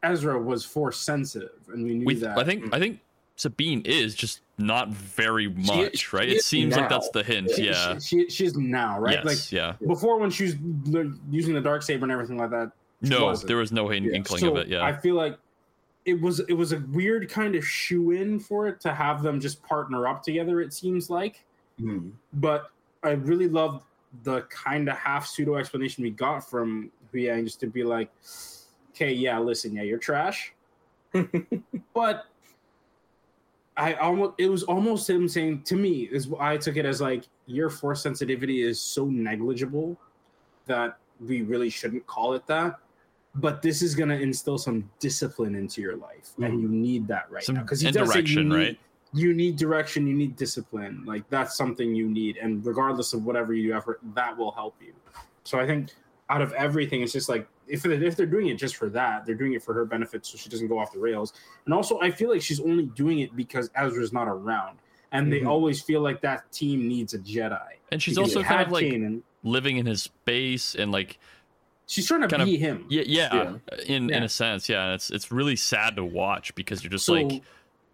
Ezra was force sensitive, and we knew We, that. I think, I think Sabine is just not very much, she right? is It seems like that's the hint. She- Yeah. she, she's now right. Yes. Like yeah. before when she was using the dark saber and everything like that. No, wasn't. there was no hin- Yeah. inkling So of it. Yeah. I feel like it was it was a weird kind of shoe in for it to have them just partner up together. It seems like, Hmm. but I really loved the kind of half pseudo explanation we got from Huyang just to be like, okay, yeah, listen, yeah, you're trash, but. I almost it was almost him saying to me is I took it as like your force sensitivity is so negligible that we really shouldn't call it that. But this is gonna instill some discipline into your life, and you need that right Some- now because he does say you direction, need- right? You need direction. You need discipline. Like that's something you need, and regardless of whatever you do effort, that will help you. So I think out of everything, it's just like if they're, if they're doing it just for that, they're doing it for her benefit, so she doesn't go off the rails. And also, I feel like she's only doing it because Ezra's not around, and they Mhm. always feel like that team needs a Jedi. And she's also kind of like Kanan. living in his space and like she's trying to kind of- be him. yeah, yeah, uh, in in Yeah. a sense, yeah. It's it's really sad to watch because you're just So, like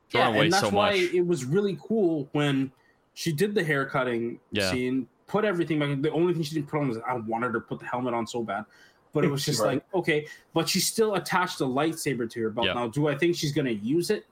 throwing away and that's so why much. it was really cool when she did the hair cutting Yeah. scene, put everything back. The only thing she didn't put on was I wanted her to put the helmet on so bad. But it was just Right. like, okay, but she still attached a lightsaber to her belt. Yeah. Now, do I think she's gonna use it?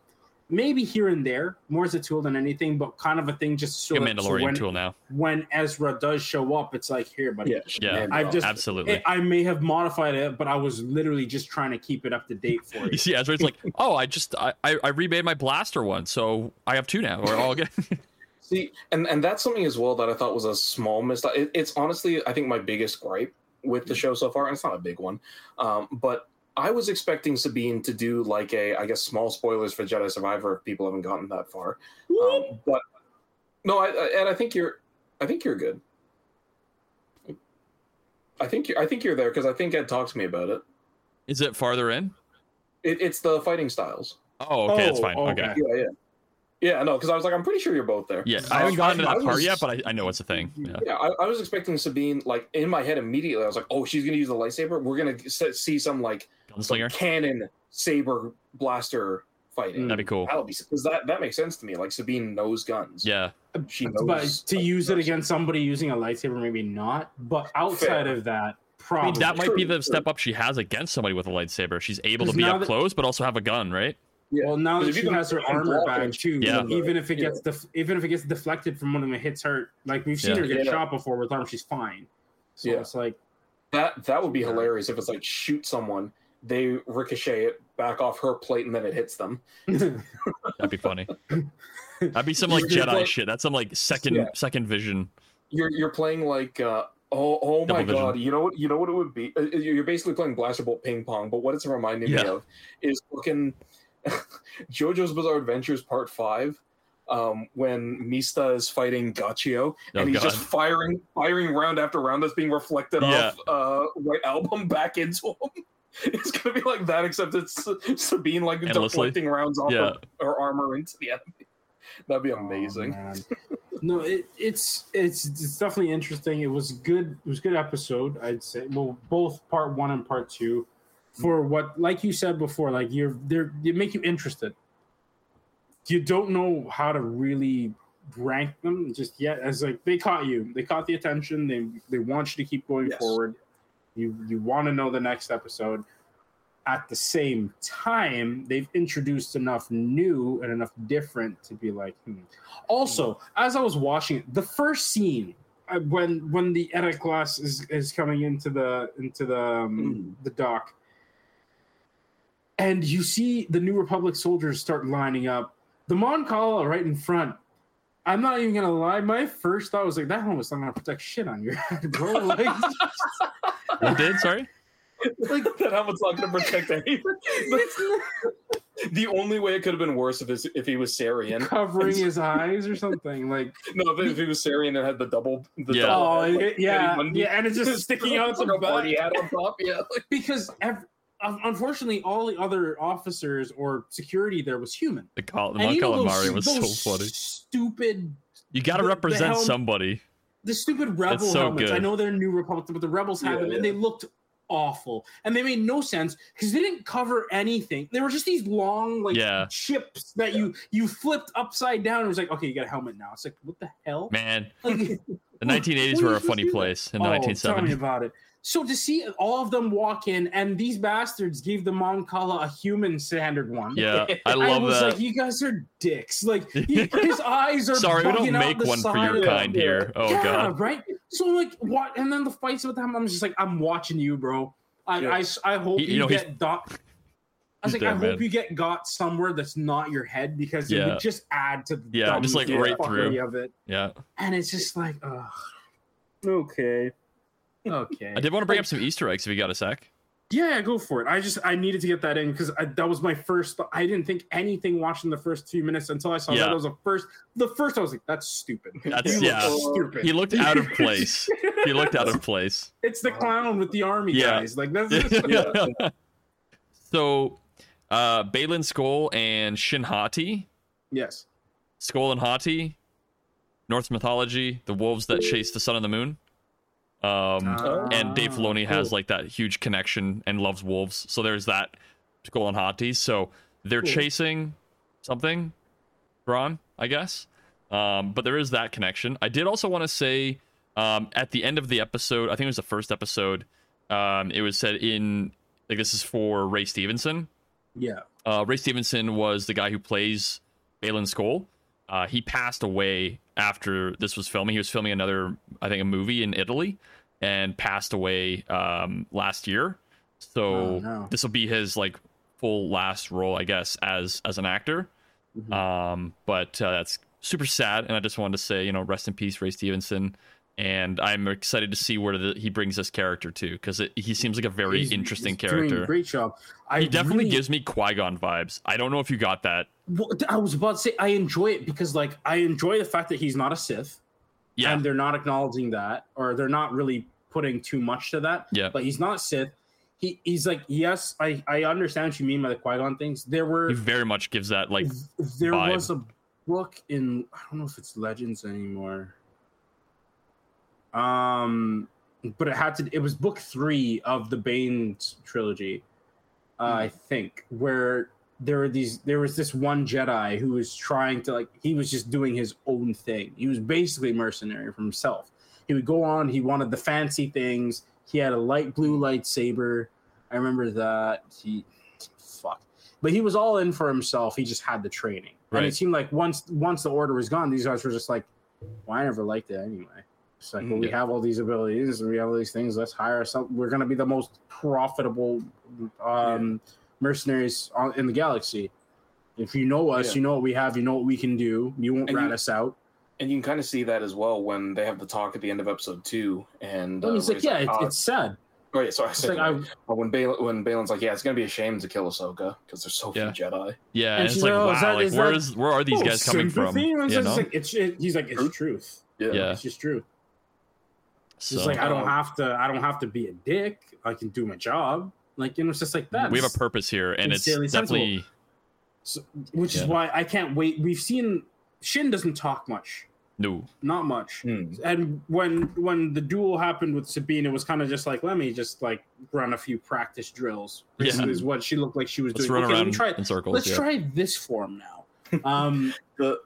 Maybe here and there, more as a tool than anything, but kind of a thing just so, a that, so Mandalorian when, tool now. when Ezra does show up, it's like, here, buddy. Yeah, Yeah, I've just- Absolutely. It- I may have modified it, but I was literally just trying to keep it up to date for You you. see, Ezra's like, oh, I just I, I I remade my blaster one, so I have two now. We're all good. See, and and that's something as well that I thought was a small mistake. It, it's honestly, I think my biggest gripe with the show so far, and it's not a big one, um, but I was expecting Sabine to do like a, I guess, small spoilers for Jedi Survivor if people haven't gotten that far. Um, but no, I, I, and I think you're, I think you're good. I think you're, I think you're there because I think Ed talked to me about it. Is it farther in? it it's the fighting styles. Oh, okay, that's Oh, fine. Okay. okay. Yeah, yeah, yeah. No, because I was like, I'm pretty sure you're both there. Yeah, I haven't gotten to that I part yet, but I, I know it's a thing. Yeah. Yeah, I, I was expecting Sabine like in my head immediately. I was like, "Oh, she's gonna use the lightsaber. We're gonna see some like Gunslinger. cannon saber blaster fighting. That'd be cool. That'll be because that that makes sense to me. Like Sabine knows guns. Yeah. she knows. but to use it against somebody using a lightsaber, maybe not. But outside Fair. of that, I mean, that might be the true. step up she has against somebody with a lightsaber. She's able to be up that- close, but also have a gun, right? Yeah. Well, now that she you has her armor back it, too, Yeah. even if it Yeah. gets def- even if it gets deflected from one of the hits her, like we've seen Yeah. her get Yeah. shot before with armor, she's fine. So Yeah. it's like, That that would be Yeah. hilarious if it's like shoot someone, they ricochet it back off her plate, and then it hits them. That'd be funny. That'd be some like You're Jedi like- shit. That's some like second Yeah. second vision. You're you're playing like. uh Oh, oh my vision. god! You know what? You know what it would be. Uh, You're basically playing blaster bolt ping pong, but what it's reminding me of is fucking JoJo's Bizarre Adventures Part Five, um, when Mista is fighting Ghiaccio, and Oh, he's God. just firing, firing round after round that's being reflected Yeah. off uh, White Album back into him. It's gonna be like that, except it's Sabine like Endlessly. deflecting rounds off Yeah. her, her armor into the enemy. That'd be oh, amazing. man. no, it, it's it's it's definitely interesting. It was good. It was a good episode. I'd say. Well, both part one and part two, for what, like you said before, like you're they're they make you interested. You don't know how to really rank them just yet. As like they caught you, they caught the attention. They they want you to keep going Yes. forward. You you want to know the next episode. At the same time, they've introduced enough new and enough different to be like. Hmm. Also, as I was watching it, the first scene uh, when when the Eta class is is coming into the into the um, the dock, and you see the New Republic soldiers start lining up, the Mon Cala right in front. I'm not even gonna lie. My first thought was like, that helmet's not gonna protect shit on your head, bro. Like, What did? Sorry. like that helmet's not gonna protect anything. the only way it could have been worse if, it's, if he was Sarian. covering his eyes or something. Like, No, if, if he was Sarian and had the double, the Yeah. double oh like it- yeah, yeah, and it's just sticking out It's the like back. party hat on top. Yeah, because ev- un- unfortunately, all the other officers or security there was human. The call the And Mon you Calamari those- was so funny. Stupid, You got to the- the represent helm- somebody. the stupid rebel so helmets. I know they're new Republic, but the rebels had Yeah, them, and they looked awful, and they made no sense because they didn't cover anything. They were just these long, like Yeah. chips that you you flipped upside down. It was like, okay, you got a helmet now. It's like, what the hell? Man, Like, the 1980s were a funny supposed to do? place in the Oh, Tell me 1970s. about it. So to see all of them walk in, and these bastards gave the Mon Cala a human standard one. Yeah, I love I was that. like, you guys are dicks. Like he, his eyes are. Sorry, we don't make one for your of- kind here. Oh yeah, god. right. So like, what? And then the fights with him, I'm just like, I'm watching you, bro. I Yeah. I s- I, hope He- you, you know, get dot. I was he's like, I dead, hope you get got somewhere that's not your head because it would just add to the Yeah, just, like, dumb right through. of it. Yeah. And it's just like, ugh. Okay. Okay. I did want to bring up some Easter eggs if you got a sec. Yeah, go for it. I just I needed to get that in because that was my first. I didn't think anything watching the first few minutes until I saw Yeah. that. Was the first. The first I was like, "That's stupid." That's look yeah. stupid. He looked out of place. He looked out of place. It's the clown with the army Yeah. guys. Like that's. that's so, uh, Baylan Skoll and Shin Hati, yes. Skoll and Hati, Norse mythology, the wolves that chase the sun and the moon. Um, Ah, and Dave Filoni has cool. like that huge connection and loves wolves. So there's that to go on Hati. So they're Cool. chasing something, Thrawn, I guess. Um, but there is that connection. I did also want to say um, at the end of the episode, I think it was the first episode, um, it was said in like this is for Ray Stevenson. Yeah. Uh, Ray Stevenson was the guy who plays Baylan Skoll. Uh, he passed away after this was filming. He was filming another, I think, a movie in Italy, and passed away um, last year. So Oh, no. this will be his like full last role, I guess, as as an actor. Mhm. Um, but uh, that's super sad, and I just wanted to say, you know, rest in peace, Ray Stevenson. And I'm excited to see where the, he brings this character to, because he seems like a very He's- interesting he's character. great job. I He definitely really- gives me Qui Gon vibes. I don't know if you got that. Well, I was about to say I enjoy it because like I enjoy the fact that he's not a Sith. Yeah, and they're not acknowledging that, or they're not really putting too much to that. Yeah. but he's not Sith. He he's like, yes, I I understand what you mean by the Qui Gon things. There were he very much gives that like there vibe. was a book in I don't know if it's Legends anymore. Um, but it had to. It was book three of the Bane trilogy, uh, I think, where there were these. There was this one Jedi who was trying to like. He was just doing his own thing. He was basically mercenary for himself. He would go on. He wanted the fancy things. He had a light blue lightsaber. I remember that. He, fuck. But he was all in for himself. He just had the training. And it seemed like once once the order was gone, these guys were just like, "Well, I never liked it anyway." It's like, well, we have all these abilities and we have all these things. Let's hire some. We're going to be the most profitable um, mercenaries on, in the galaxy. If you know us, Yeah. you know what we have. You know what we can do. You won't And rat you- us out. And you can kind of see that as well when they have the talk at the end of episode two. And And uh, he's like, yeah, it's, "Ah," it's sad. oh, yeah, sorry, I It's said like I, Uh, when Bal- when Baylan's like, yeah, it's gonna be a shame to kill Ahsoka because there's so Yeah. few Jedi. yeah. And And it's like like, oh, wow, is that- like is where that- is where are these oh, guys coming from? sympathy? And it's You just know? like, it's, it, he's like, it's truth. Yeah. It's just true. So It's like I don't Um, have to. I don't have to be a dick. I can do my job. Like you know, it's just like that. we have a purpose here, and it's sincerely sensible. definitely So, which is why I can't wait. We've seen Shin doesn't talk much, no. not much. Hmm. And when when the duel happened with Sabine, it was kind of just like, let me just like run a few practice drills. Yeah. Is what she looked like she was Let's doing. run okay, let around me try. in circles. Let's yeah. try this form now. Um, The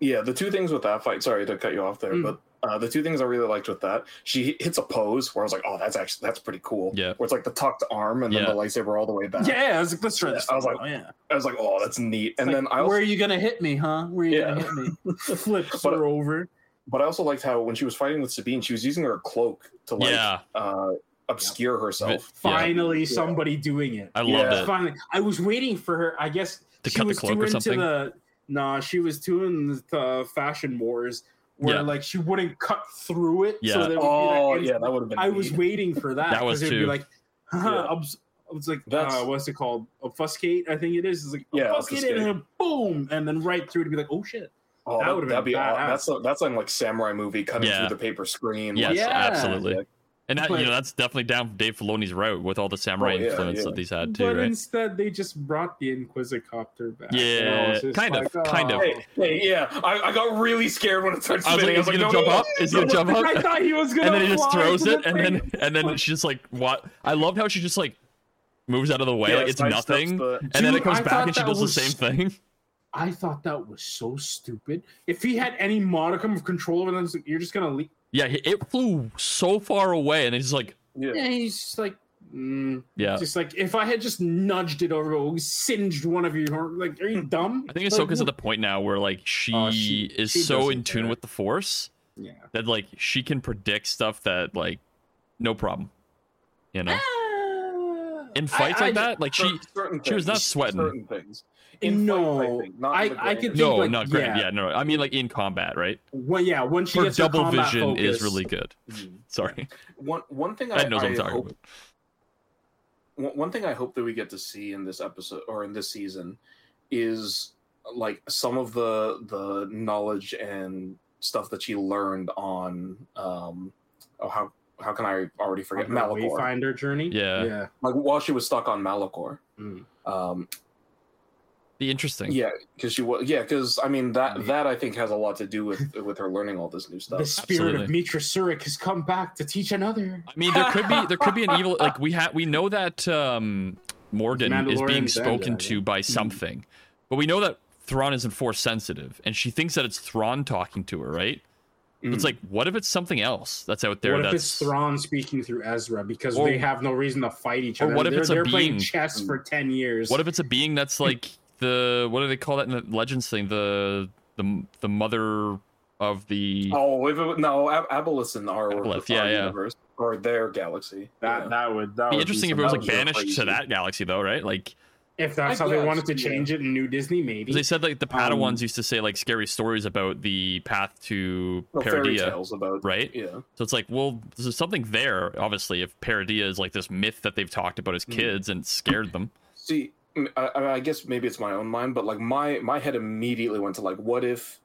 yeah, the two things with that fight. Sorry to cut you off there, Mm. but uh, the two things I really liked with that, she hits a pose where I was like, oh, that's actually that's pretty cool. Yeah. where it's like the tucked arm and Yeah. then the lightsaber all the way back. yeah, I was like, let's try this. I was like, oh, yeah. I was like, oh, that's neat. And Like, then I also, where are you gonna hit me, huh? Where are you Yeah. gonna hit me? Flips But- her over. but I also liked how when she was fighting with Sabine, she was using her cloak to like yeah, uh, obscure herself. Finally, Yeah. somebody doing it. I Yeah. loved it. Finally, I was waiting for her. I guess To she cut the cloak too or into something? the. Nah, she was too in the fashion wars where Yeah. like she wouldn't cut through it. Yeah. So there would Oh be that yeah, that would have been. I was waiting for that. That was 'cause it would too. Be like, haha, Yeah. I was like, That's- uh, what's it called? Obfuscate, I think it is. It's like Yeah, obfuscate, obfuscate. and then boom, and then right through to be like, oh shit. Oh, that that, would've that'd been be aw- badass. that's a, that's like like samurai movie cutting Yeah. through the paper screen. Yes, like- Yeah. absolutely. Yeah. And that, But- you know, that's definitely down Dave Filoni's route with all the samurai Oh, yeah, influence yeah. that he's had too, but right? instead, they just brought the Inquisicopter back. Yeah, And I was just kind of, like, oh, kind of. oh. Hey, hey, yeah, I, I got really scared when it started spinning. I was like, is he no, gonna no, jump no, up? Is he gonna jump up? I thought he was gonna. and then he just throws it, the and then thing. and then she just like what? I loved how she just like moves out of the way, Yeah, like it's sidesteps nothing, the- and then it comes I back and she does was- the same thing. I thought that was so stupid. If he had any modicum of control over them, you're just gonna leave. Yeah, it flew so far away, and it's like, Yeah. Yeah, he's just like, mm, yeah. just like if I had just nudged it over, oh, singed one of you. Like, are you dumb? I think Like, Ahsoka's at the point now where like she, Oh, she- is she so in tune care. with the Force yeah. that like she can predict stuff that like no problem, you know. In fights I- like I- that, like she, she was not sweating. certain things. In No, fight, I think, not I- in the I grand could think, no, like, not great. yeah. Yeah. no, I mean like in combat, right? Well, yeah, when she Her gets double combat vision is focus- Mm-hmm. really good. Sorry, one one thing I, Ed knows I I'm talking hope, about. one one thing I hope that we get to see in this episode or in this season is like some of the the knowledge and stuff that she learned on um oh how how can I already forget On her Malachor Wayfinder journey. Yeah. Yeah. like while she was stuck on Malachor Mm. um Be interesting. yeah because she was yeah because I mean that Yeah. that I think has a lot to do with with her learning all this new stuff The spirit Absolutely. of Meetra Surik has come back to teach another. I mean, there could be there could be an evil like we have we know that um Morgan is being Mandalorian spoken Zendaya. to by something, but we know that Thrawn isn't force sensitive, and she thinks that it's Thrawn talking to her, right? It's Mm. like, what if it's something else that's out there? what if that's it's Thrawn speaking through Ezra because Or- they have no reason to fight each or other? what if they're, it's a they're playing being- chess for ten years? what if it's a being that's like the what do they call that in the Legends thing? The the the mother of the oh if it, no Ab- Abeloth in our, Abeloth, our yeah, yeah. universe or their galaxy that? Yeah. That would that be would interesting if it was that like banished crazy. to that galaxy though, right? Like if that's I how they wanted to yeah. change it in New Disney, maybe they said like the Um, Padawans used to say like scary stories about the path to no, fairy Peridea, about right? yeah So it's like, well, there's something there, obviously, if Peridea is like this myth that they've talked about as Hmm. kids and scared them. See, m- I, I- I guess maybe it's my own mind, but like my my head immediately went to like, what if,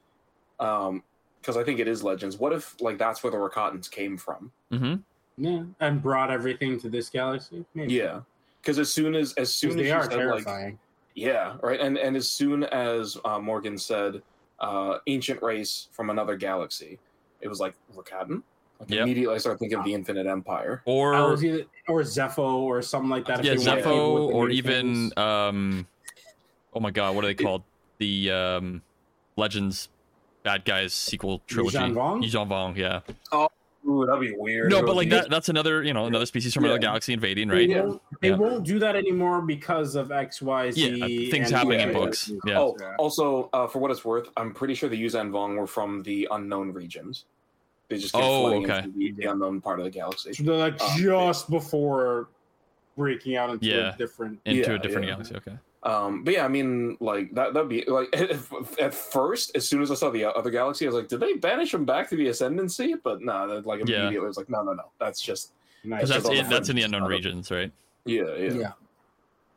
um, because I think it is legends. What if like that's where the Rakatans came from? Mm-hmm. yeah, and brought everything to this galaxy. Maybe. Yeah, because as soon as as soon as they you are said like, terrifying. yeah, right, and and as soon as uh, Morgan said, uh, ancient race from another galaxy, it was like Rakatan. Like Yep. immediately, I start thinking of the Infinite Empire. Or, or, either, or Zeffo or something like that. if yeah, they Zeffo, go with the or even, um, oh my god, what are they called? The um, Legends bad guys sequel trilogy. Yuuzhan Vong? Yuuzhan Vong, yeah. Ooh, that'd be weird. No, but like that, that's another, you know, another species from another galaxy invading, right? Yeah. won't, they Yeah. won't do that anymore because of X, Y, Z. Yeah, things and- happening in books. Yeah. Oh, also, uh, for what it's worth, I'm pretty sure the Yuuzhan Vong were from the unknown regions. They just came Oh, flooding okay. into the, the unknown part of the galaxy. So they're like Uh, just before breaking out into Yeah. a different. Into Yeah, a different yeah. galaxy, okay. Um, but yeah, I mean, like that. That'd be like at first, as soon as I saw the other galaxy, I was like, did they banish them back to the ascendancy? But no, nah, like Yeah. immediately, I was like, no, no, no, that's just Because It's that's in, the that's in the fringes unknown of regions, right? yeah, yeah, yeah.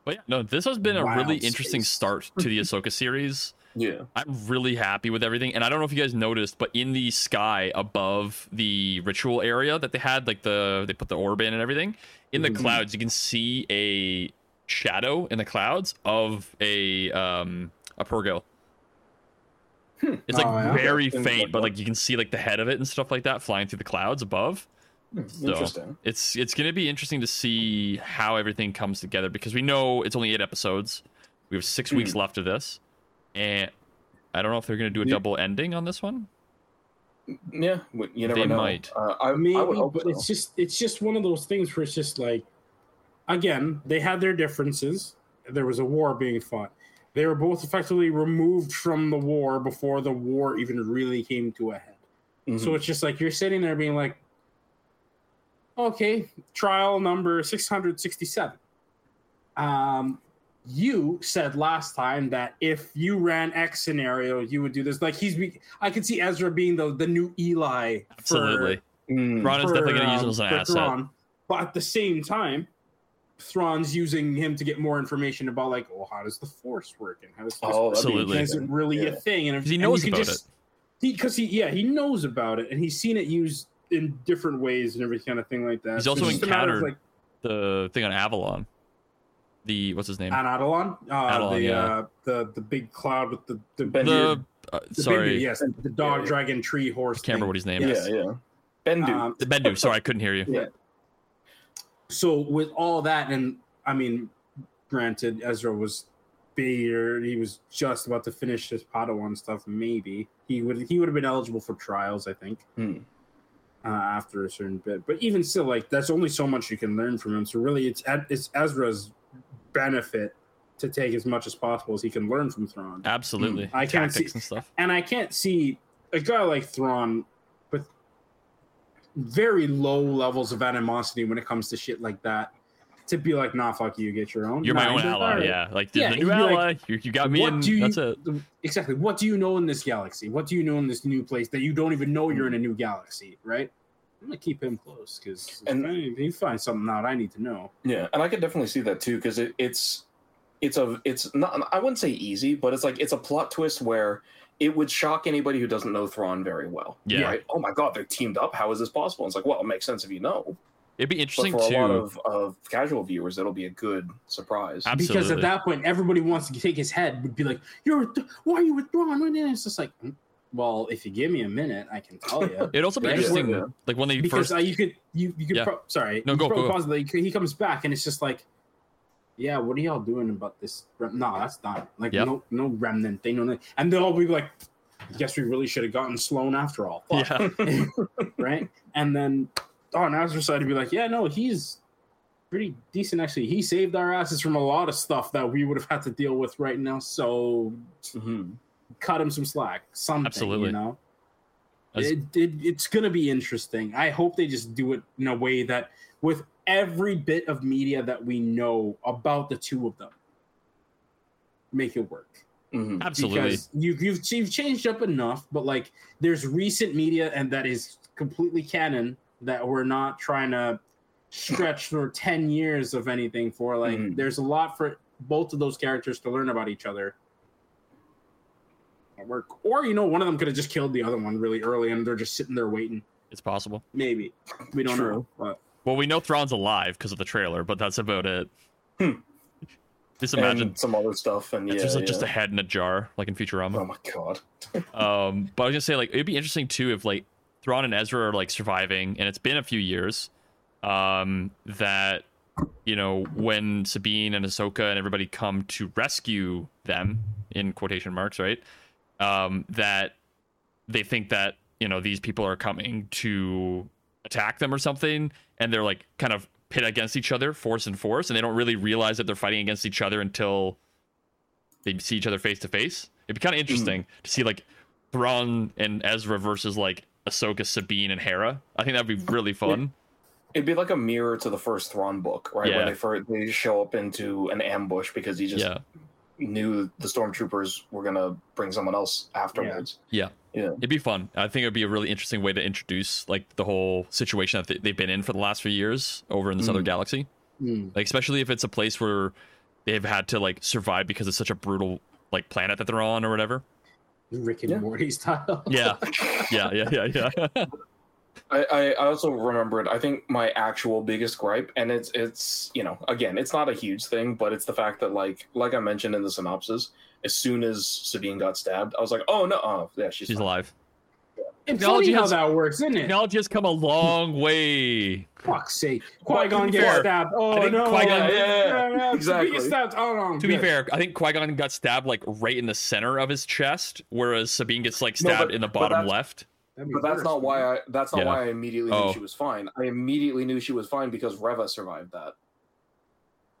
But yeah, no, this has been a Wild really interesting start to the Ahsoka series. Yeah. I'm really happy with everything. And I don't know if you guys noticed, but in the sky above the ritual area that they had, like the they put the orb in and everything, in the Mhm. clouds, you can see a shadow in the clouds of a um a purrgil. It's like Oh, yeah? very Things faint, but like you can see like the head of it and stuff like that flying through the clouds above. So- Interesting. It's it's gonna be interesting to see how everything comes together because we know it's only eight episodes. We have six weeks left of this, and I don't know if they're gonna do a Yeah. double ending on this one. Yeah, you never They know. might. Uh, I, Maybe, I would but so. it's just it's just one of those things where it's just like, again, they had their differences. There was a war being fought. They were both effectively removed from the war before the war even really came to a head. Mhm. So it's just like you're sitting there being like, okay, trial number 667. Um, you said last time that if you ran X scenario, you would do this. Like he's, be- I could see Ezra being the the new Eli. for- Absolutely, Mm. Ron is for, definitely gonna use him um, as an asset. Thrawn. But at the same time, Thrawn's using him to get more information about like, oh, how does the Force work and how does this Oh, Absolutely. is it really a thing? And if, 'Cause he knows you about just, He because he yeah he knows about it and he's seen it used in different ways and every kind of thing like that. He's So also it's just a matter of, encountered- The thing on Atollon, the what's his name? like Anadolon, uh, Atollon, the yeah. uh, the the big cloud with the the, Ben- the uh, the sorry, Bendu, yes, the dog Yeah. dragon tree horse. I can't remember what his name is. Yeah, yeah. Bendu. Um, The Bendu. Sorry, I couldn't hear you. Yeah. so with all that and i mean granted ezra was bigger he was just about to finish his padawan stuff maybe he would he would have been eligible for trials i think Hmm. uh, after a certain bit but even still like that's only so much you can learn from him so really it's it's ezra's benefit to take as much as possible as he can learn from Thrawn. Absolutely. I can't Tactics see- and stuff. And I can't see a guy like Thrawn with very low levels of animosity when it comes to shit like that to be like, nah, fuck you, get your own. You're my own ally. "Alright." Yeah, like Yeah, the new be like, ally. you, you got me what in. do you That's it. exactly what do you know in this galaxy what do you know in this new place that you don't even know you're in a new galaxy right I'm gonna keep him close because And- if he finds something out, I need to know. Yeah, and I could definitely see that too because it, it's it's a it's not I wouldn't say easy, but it's like it's a plot twist where it would shock anybody who doesn't know Thrawn very well. Yeah. Right? Oh my god, they're teamed up. How is this possible? it's like, well, it makes sense if you know. It'd be But interesting for a lot of, of casual viewers, it'll be a good surprise. Absolutely. Because at that point, everybody wants to take his head. Would be like, "You're th- why are you withdrawn?" And it's just like, "Hmm, well, if you give me a minute, I can tell you. It'd also be Right. interesting, Yeah. like when they because first. uh, you could you you could Yeah. pro- sorry No, you go, could go, go. pause it, like, he comes back and it's just like yeah what are y'all doing about this rem- no that's not like Yep. no no remnant thing no, no. and they'll all be like I guess we really should have gotten Sloane after all Fuck. yeah, right and then on Ezra's side to be like yeah no he's pretty decent actually he saved our asses from a lot of stuff that we would have had to deal with right now so Mhm. Cut him some slack something Absolutely. you know As- it, it, it's gonna be interesting i hope they just do it in a way that with every bit of media that we know about the two of them make it work Mhm. absolutely. because you, you've you've changed up enough but like there's recent media and that is completely canon that we're not trying to stretch for 10 years of anything for like Mhm. there's a lot for both of those characters to learn about each other At work or you know one of them could have just killed the other one really early and they're just sitting there waiting It's possible. maybe we don't know True. but Well, we know Thrawn's alive because of the trailer, but that's about it. Hmm. Just imagine and some other stuff, and yeah, it's just, like, just a yeah. head in a jar, like in Futurama. oh my god. Um, but I was gonna say like it'd be interesting too if like Thrawn and Ezra are like surviving, and it's been a few years. Um, that you know when Sabine and Ahsoka and everybody come to rescue them in quotation marks, right? Um, that they think that you know these people are coming to attack them or something, and they're like kind of pit against each other, force and force, and they don't really realize that they're fighting against each other until they see each other face to face. It'd be kind of interesting to see like Thrawn and Ezra versus like Ahsoka, Sabine, and Hera. I think that'd be really fun. It'd be like a mirror to the first Thrawn book, right? Yeah. When they first they show up into an ambush because he just Yeah, knew the stormtroopers were gonna bring someone else afterwards. yeah, Yeah. it'd be fun. I think it'd be a really interesting way to introduce like the whole situation that they- they've been in for the last few years over in this other Mm. galaxy. hmm. Like especially if it's a place where they've had to like survive because it's such a brutal like planet that they're on or whatever. rick and Yeah. morty style Yeah, yeah, yeah, yeah, yeah. I, I I also remembered. I think my actual biggest gripe, and it's it's you know again, it's not a huge thing, but it's the fact that like like I mentioned in the synopsis, as soon as Sabine got stabbed, I was like, oh no, oh yeah, she's, She's fine. alive. it's Technology funny how that works isn't it Technology has come a long way. fuck's sake Well, qui-gon to gets fair, stabbed oh I think no Qui-Gon- Yeah, yeah, yeah. He Exactly. gets stabbed. oh no To be fair, I think Qui Gon got stabbed like right in the center of his chest, whereas Sabine gets like No, stabbed but- in the bottom left. That'd But that's not why. I that's not Yeah. why I immediately knew Oh. she was fine. I immediately knew she was fine because Reva survived that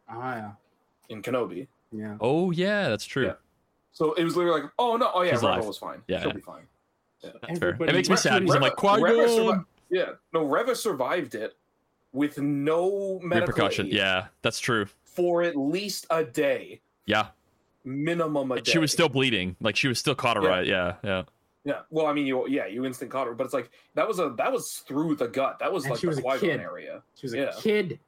ah yeah in Kenobi. yeah Oh yeah, that's true. Yeah. So it was literally like, oh no, oh yeah, She's Reva alive. was fine. Yeah, she'll yeah. be fine. That's fair. It makes me sad because I'm like Qui Reva Gon survi- yeah, no, Reva survived it with no medical repercussion. aid Yeah, that's true. for at least a day, Yeah, minimum a and day. she was still bleeding. Like she was still cauterized. Yeah, yeah. yeah. Well, I mean, you yeah, you instant caught her, but it's like that was a that was through the gut. That was And like she the was a Qui kid. Area. she was a Yeah. kid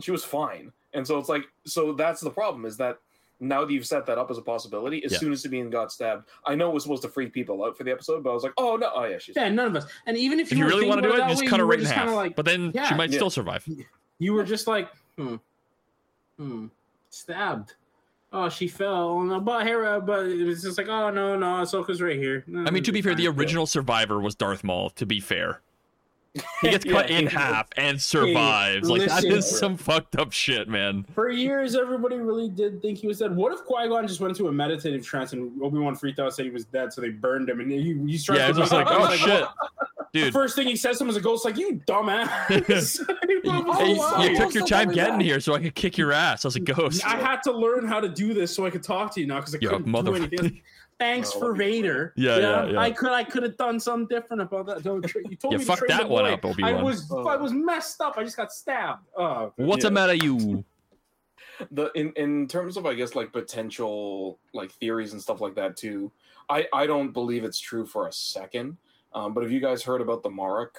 She was fine, and so it's like so that's the problem is that. Now that you've set that up as a possibility, as Yeah. soon as Sabine got stabbed, I know it was supposed to freak people out for the episode, but I was like, "Oh no, oh yeah, she's yeah none of us and even if If you, you really want to do it, about just that cut her right in half. kinda like but then yeah, she might Yeah. still survive. you were just like hmm hmm stabbed oh she fell but Hera but it was just like oh no no Ahsoka's right here No, I mean, to be fair, the original survivor was Darth Maul. To be fair, he gets Yeah, cut in half and survives. like that listen. is some fucked up shit, man. For years, everybody really did think he was dead. What if Qui Gon just went into a meditative trance and Obi Wan freaked out, said he was dead, so they burned him, and he, he starts Yeah, to it's just like, he's oh shit, The dude. first thing he says to him is a ghost, like you dumbass. You, Oh, you- you took your time getting that. here so I could kick your ass as a ghost. I had to learn how to do this so I could talk to you now because I Yeah, couldn't mother- do anything. Thanks Oh, for that'd be funny. Vader. Yeah, yeah, yeah. I could I could have done something different about that. Don't You told You me to fucked that one up, Obi-Wan. I was Oh. I was messed up. I just got stabbed. Oh, What's the Yeah. matter, you? the in in terms of I guess like potential like theories and stuff like that too. I I don't believe it's true for a second. Um, but have you guys heard about the Marek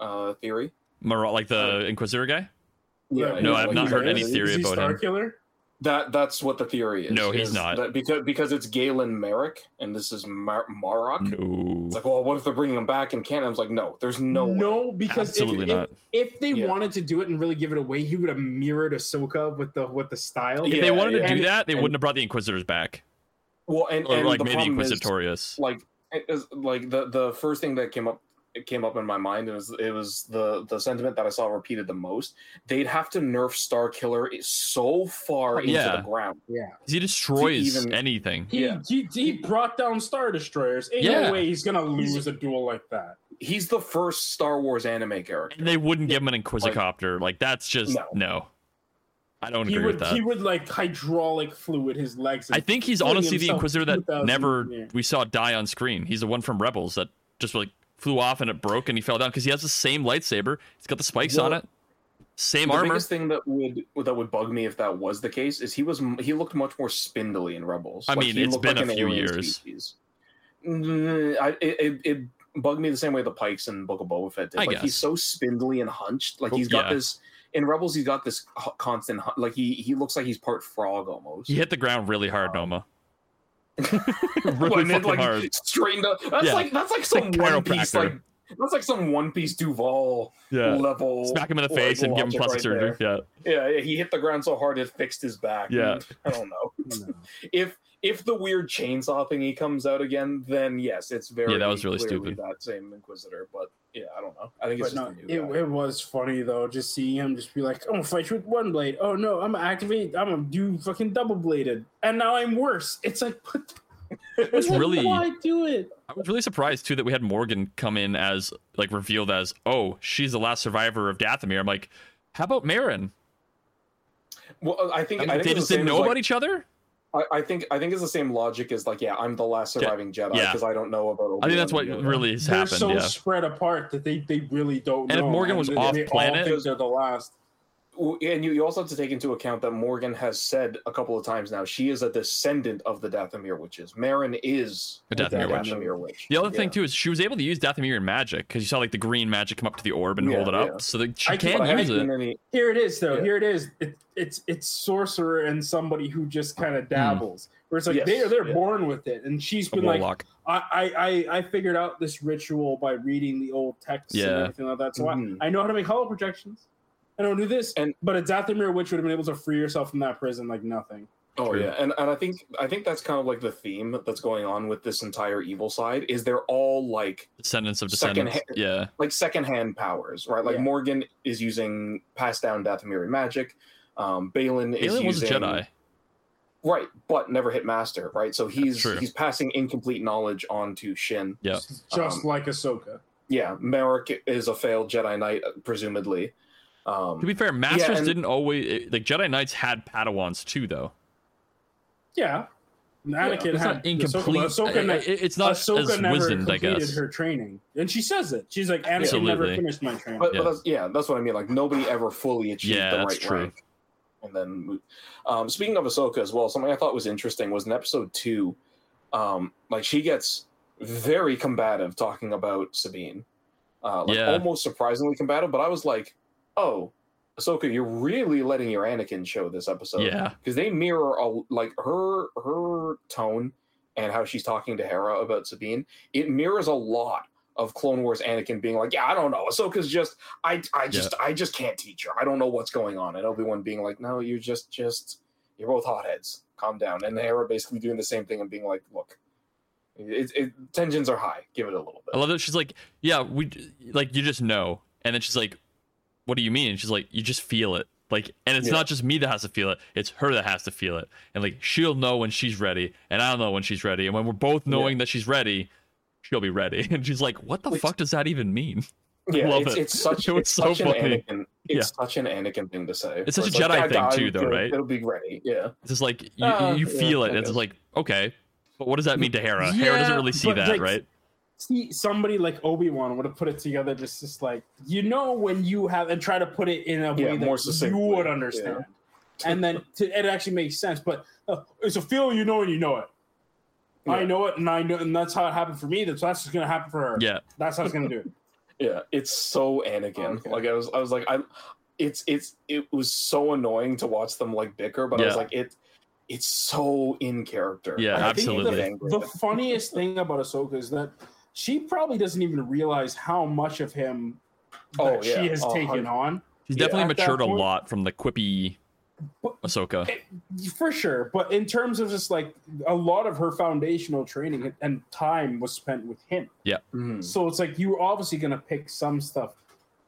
uh, theory. Mar- like the uh, Inquisitor guy. Yeah, No, I've like- not heard like- any Is- theory is he about Star him. Killer? That that's what the theory is. No, he's is not. that because because it's Galen Marek and this is Mar- Marrok. No. It's like, well, what if they're bringing him back in canon? I was like, no, there's no. way. No, because if- Absolutely if, not. If, they Yeah. wanted to do it and really give it away, he would have mirrored Ahsoka with the with the style. If Yeah, they wanted to do And- that, they and- wouldn't have brought the Inquisitors back, Well, and, or and like the maybe problem is, Inquisitorius. like it is, like the the first thing that came up it came up in my mind it was it was the the sentiment that I saw repeated the most. They'd have to nerf Starkiller so far oh, into Yeah. the ground. yeah. he destroys even- anything. He, Yeah. he he brought down Star Destroyers. Ain't Yeah. no way he's gonna He's- lose a duel like that. He's the first Star Wars anime character. And they wouldn't give him an Inquisicopter. Like that's just no. No. I don't He agree would with that. he would like hydraulic fluid his legs. I think he's honestly the Inquisitor that never yeah. we saw die on screen. He's the one from Rebels that just like flew off and it broke and he fell down because he has the same lightsaber. He's got the spikes on it, same the armor. biggest thing that would that would bug me if that was the case is he was he looked much more spindly in Rebels. I mean, he it's been a few years. species. Mm, I, it, it, bugged me the same way the Pikes in Book of Boba Fett did. I like guess. he's so spindly and hunched. Like Oh, he's got yeah. this in Rebels. He's got this constant like he he looks like he's part frog almost. He hit the ground really hard, Noma. Really fucking like, hard. Straightened up. That's Yeah. like that's like like some one piece like that's like some one piece Duval Yeah. level. Smack him in the face and give him plastic right surgery. Yeah. Yeah, yeah, he hit the ground so hard it fixed his back. Yeah. I don't know. If if the weird chainsaw thingy comes out again, then yes, it's very Yeah, that was really stupid. That same Inquisitor, but yeah, I don't know. I think it's But just no, it, it was funny though, just seeing him just be like, "I'm gonna fight you with one blade." Oh no, I'm gonna activate. I'm gonna do fucking double bladed, and now I'm worse. It's like, what the- It's really why do it? I was really surprised too that we had Morgan come in as like revealed as, oh, she's the last survivor of Dathomir. I'm like, how about Merrin? well, I think, I think they just the didn't know about like, each other. I, I think I think it's the same logic as like, yeah, I'm the last surviving Jedi Yeah. because I don't know about. I think that's what Obi-Wan Yoda. really has They're happened. so yeah. spread apart that they they really don't. And if Morgan was they- off they all think they're the last. Well, And you, you also have to take into account that Morgan has said a couple of times now she is a descendant of the Dathomir witches. Merrin is A Dathomir witch. Dathomir witch. The other thing too is she was able to use Dathomir in magic because you saw like the green magic come up to the orb and Yeah, hold it up, yeah. so that she I can I use it. any- Here it is, though. Yeah. Here it is. It, it's it's sorcerer and somebody who just kind of dabbles. Where it's like Yes, they they're yeah. born with it, and she's A been like, warlock. I, I I I figured out this ritual by reading the old texts Yeah. and everything like that. So Mhm. I, I know how to make hollow projections. I don't do this. And- but a Dathomir witch would have been able to free herself from that prison like nothing. Oh True. yeah, and and I think I think that's kind of like the theme that's going on with this entire evil side is they're all like Descendants of Second descendants. yeah. like secondhand powers, right? Like Yeah. Morgan is using passed down Dathomiri magic. Um, Baylan is Alien was a using Jedi. right, but never hit master, right? So he's he's passing incomplete knowledge on to Shin. Yeah. Just Um, like Ahsoka. Yeah, Marrok is a failed Jedi Knight, presumably. Um, To be fair, masters and- didn't always like Jedi Knights had Padawans too, though. Yeah. Anakin It's had not incomplete. Ahsoka, Ahsoka, I- I- ne- it's not Ahsoka as never wizened, I completed guess. her training, and she says it. She's like, Anakin Absolutely. never finished my training. But, Yeah. but that's, yeah, that's what I mean. Like nobody ever fully achieved Yeah, the that's right true. rank. And then, um, speaking of Ahsoka as well, something I thought was interesting was in episode two, um, like she gets very combative talking about Sabine, uh, like Yeah. almost surprisingly combative. But I was like, oh, Ahsoka, you're really letting your Anakin show this episode, Yeah. because they mirror a, like her her tone and how she's talking to Hera about Sabine. It mirrors a lot of Clone Wars Anakin being like, "Yeah, I don't know. Ahsoka's just, I, I just, I just can't teach her. I don't know what's going on." And Obi Wan being like, "No, you're just, just, you're both hotheads. Calm down." And Hera basically doing the same thing and being like, "Look, it, it, tensions are high. Give it a little bit. I bit." love that she's like, yeah, we like you just know, and then she's like, what do you mean? And she's like, you just feel it, like, and it's Yeah. not just me that has to feel it; it's her that has to feel it, and like she'll know when she's ready, and I'll know when she's ready, and when we're both knowing that she's ready, she'll be ready. And she's like, what the Which- fuck does that even mean? Yeah, love it's, it. it's such, It it's so such funny. an Anakin. It's such an Anakin thing to say. It's such Where a Jedi "Yeah, thing too, though, right? It'll be ready. Yeah. It's just like you, Uh, you yeah, feel it. It's like okay, but what does that mean to Hera? Hera doesn't really see that, like, right? See, somebody like Obi Wan would have put it together just, just like you know when you have and try to put it in a Yeah, way that more you succinctly, would yeah. understand, and then to, it actually makes sense. But uh, it's a feeling you know and you know it. I know it, and I know, and that's how it happened for me. That's that's just gonna happen for her. Yeah, that's how it's gonna do it. Yeah, it's so Anakin. Okay. Like I was, I was like, I, it's it's it was so annoying to watch them like bicker, but I was like, it, it's so in character. Yeah, I think absolutely. the The funniest thing about Ahsoka is that she probably doesn't even realize how much of him that Oh, yeah. she has Oh, taken on. She's Yeah, definitely at matured a lot from the quippy But- Ahsoka. For sure. But in terms of just like a lot of her foundational training and time was spent with him. Mhm. So it's like you're obviously gonna pick some stuff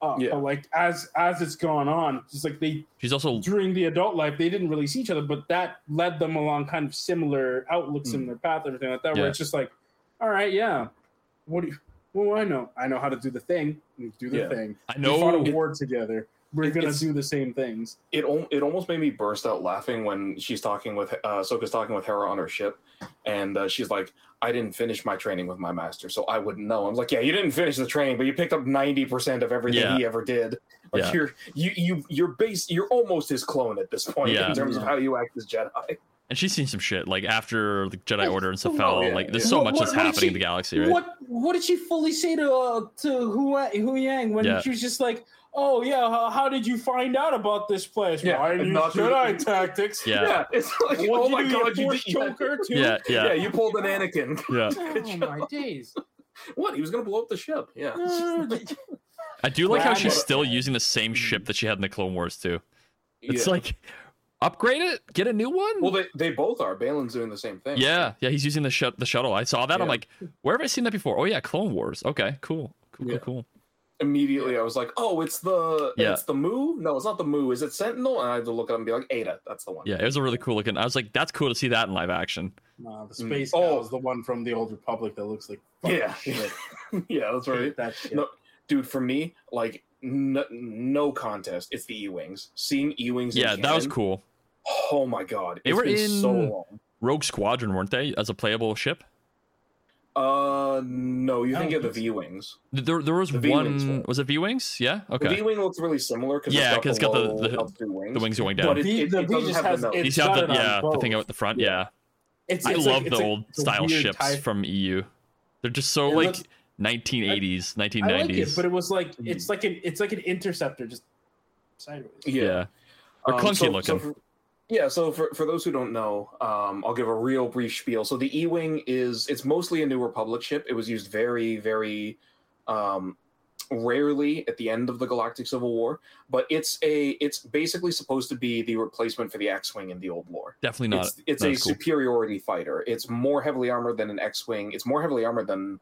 up. Yeah. But like as as it's gone on, it's like they She's also during the adult life they didn't really see each other, but that led them along kind of similar outlooks Mm. in their path everything like that. Yeah. Where it's just like, all right, yeah. What do you Well, I know? I know how to do the thing. Do the Yeah. thing. I We fought a know war together. We're gonna do the same things. it it almost made me burst out laughing when she's talking with uh Ahsoka's talking with Hera on her ship, and uh, she's like, "I didn't finish my training with my master, so I wouldn't know." I'm like, "Yeah, you didn't finish the training, but you picked up ninety percent of everything Yeah. he ever did. Like Yeah. you're you you you're base you're almost his clone at this point Yeah. in terms of how you act as Jedi." And she's seen some shit like after the Jedi Order and stuff oh, fell. yeah, like there's yeah. so What- much what- that's what did happening in the galaxy, right? What what did she fully say to uh, to Hu Huyang when Yeah. she was just like, "Oh yeah, how, how did you find out about this place? Yeah, well, I didn't use not Jedi the- tactics. Yeah. it's like, What, oh my do, god, you force did yeah. choker too? Yeah, yeah, yeah, you pulled an Anakin. yeah. Oh my days. What? He was gonna blow up the ship. Yeah. I do like how she's still using the same ship that she had in the Clone Wars too. It's Yeah. like upgrade it, get a new one. well, they, they both are. Baylan's doing the same thing. yeah, yeah, he's using the sh- the shuttle. I saw that. I'm like, where have I seen that before? Oh yeah, Clone Wars. Okay, cool, cool, Yeah. cool, cool. immediately I was like, "Oh, it's the Yeah. it's the Moo? No, it's not the Moo. Is it Sentinel?" And I had to look at him and be like, "Eta, that's the one." Yeah, it was a really cool looking. I was like, that's cool to see that in live action. No, the space Mm. cow Oh. is the one from the old Republic that looks like yeah, shit. yeah, that's right. That shit. No, dude. For me, like, no, no contest. It's the E-wings. Seeing E-wings. in Yeah, that was cool. Oh my god, They it's were been so in- long. Rogue Squadron, weren't they, as a playable ship? Uh, no, you I think of the think. V-wings. There, there was The V-wings one. one. Was it V wings? Yeah. The Okay. V-wing looks really similar because Yeah, 'cause it's got the- low the- wings. the wings going But down. it, it, the it V just has- the nose. it's He's got got the it on yeah, the thing out at the front. Yeah. Yeah, It's, I love like, the it's old a style ships type- from EU. They're just so It like looks- 1980s, I like 1990s. it, but it was like Mhm. it's like an it's like an interceptor just sideways. yeah. Or Um, clunky so- looking. so for- yeah, so for, for those who don't know, um, I'll give a real brief spiel. So the E-wing is it's mostly a New Republic ship. It was used very, very um, rarely at the end of the Galactic Civil War, but it's a it's basically supposed to be the replacement for the X-wing in the old lore. Definitely not. it's it's not a cool. superiority fighter. It's more heavily armored than an X-wing. It's more heavily armored than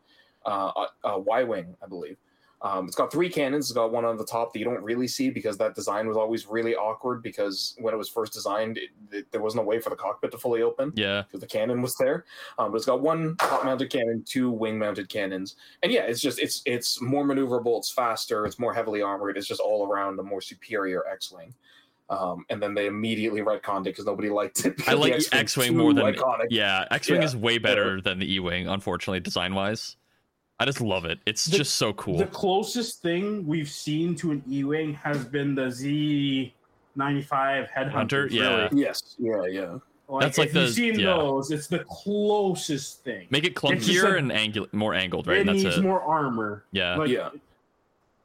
uh, a, a Y-wing, I believe. Um, it's got three cannons. It's got one on the top that you don't really see because that design was always really awkward. Because when it was first designed, it, it- there wasn't a way for the cockpit to fully open Yeah. because the cannon was there. Um, but it's got one top-mounted cannon, two wing-mounted cannons, and yeah, it's just it's it's more maneuverable. It's faster. It's more heavily armored. It's just all around a more superior X-wing. Um, and then they immediately retconned it because nobody liked it. I like X-wing's X-wing more than iconic. yeah. X-wing Yeah. is way better than the E-wing, unfortunately, design-wise. I just love it. It's The- just so cool. The closest thing we've seen to an E-wing has been the Z ninety five headhunter. Hunter, yeah. Yes, yeah, yeah. That's like if you've the- seen yeah. those. It's the closest thing. Make it clunkier like- and angu- more angled, right? it And that's needs it. more armor. yeah. Like, Yeah.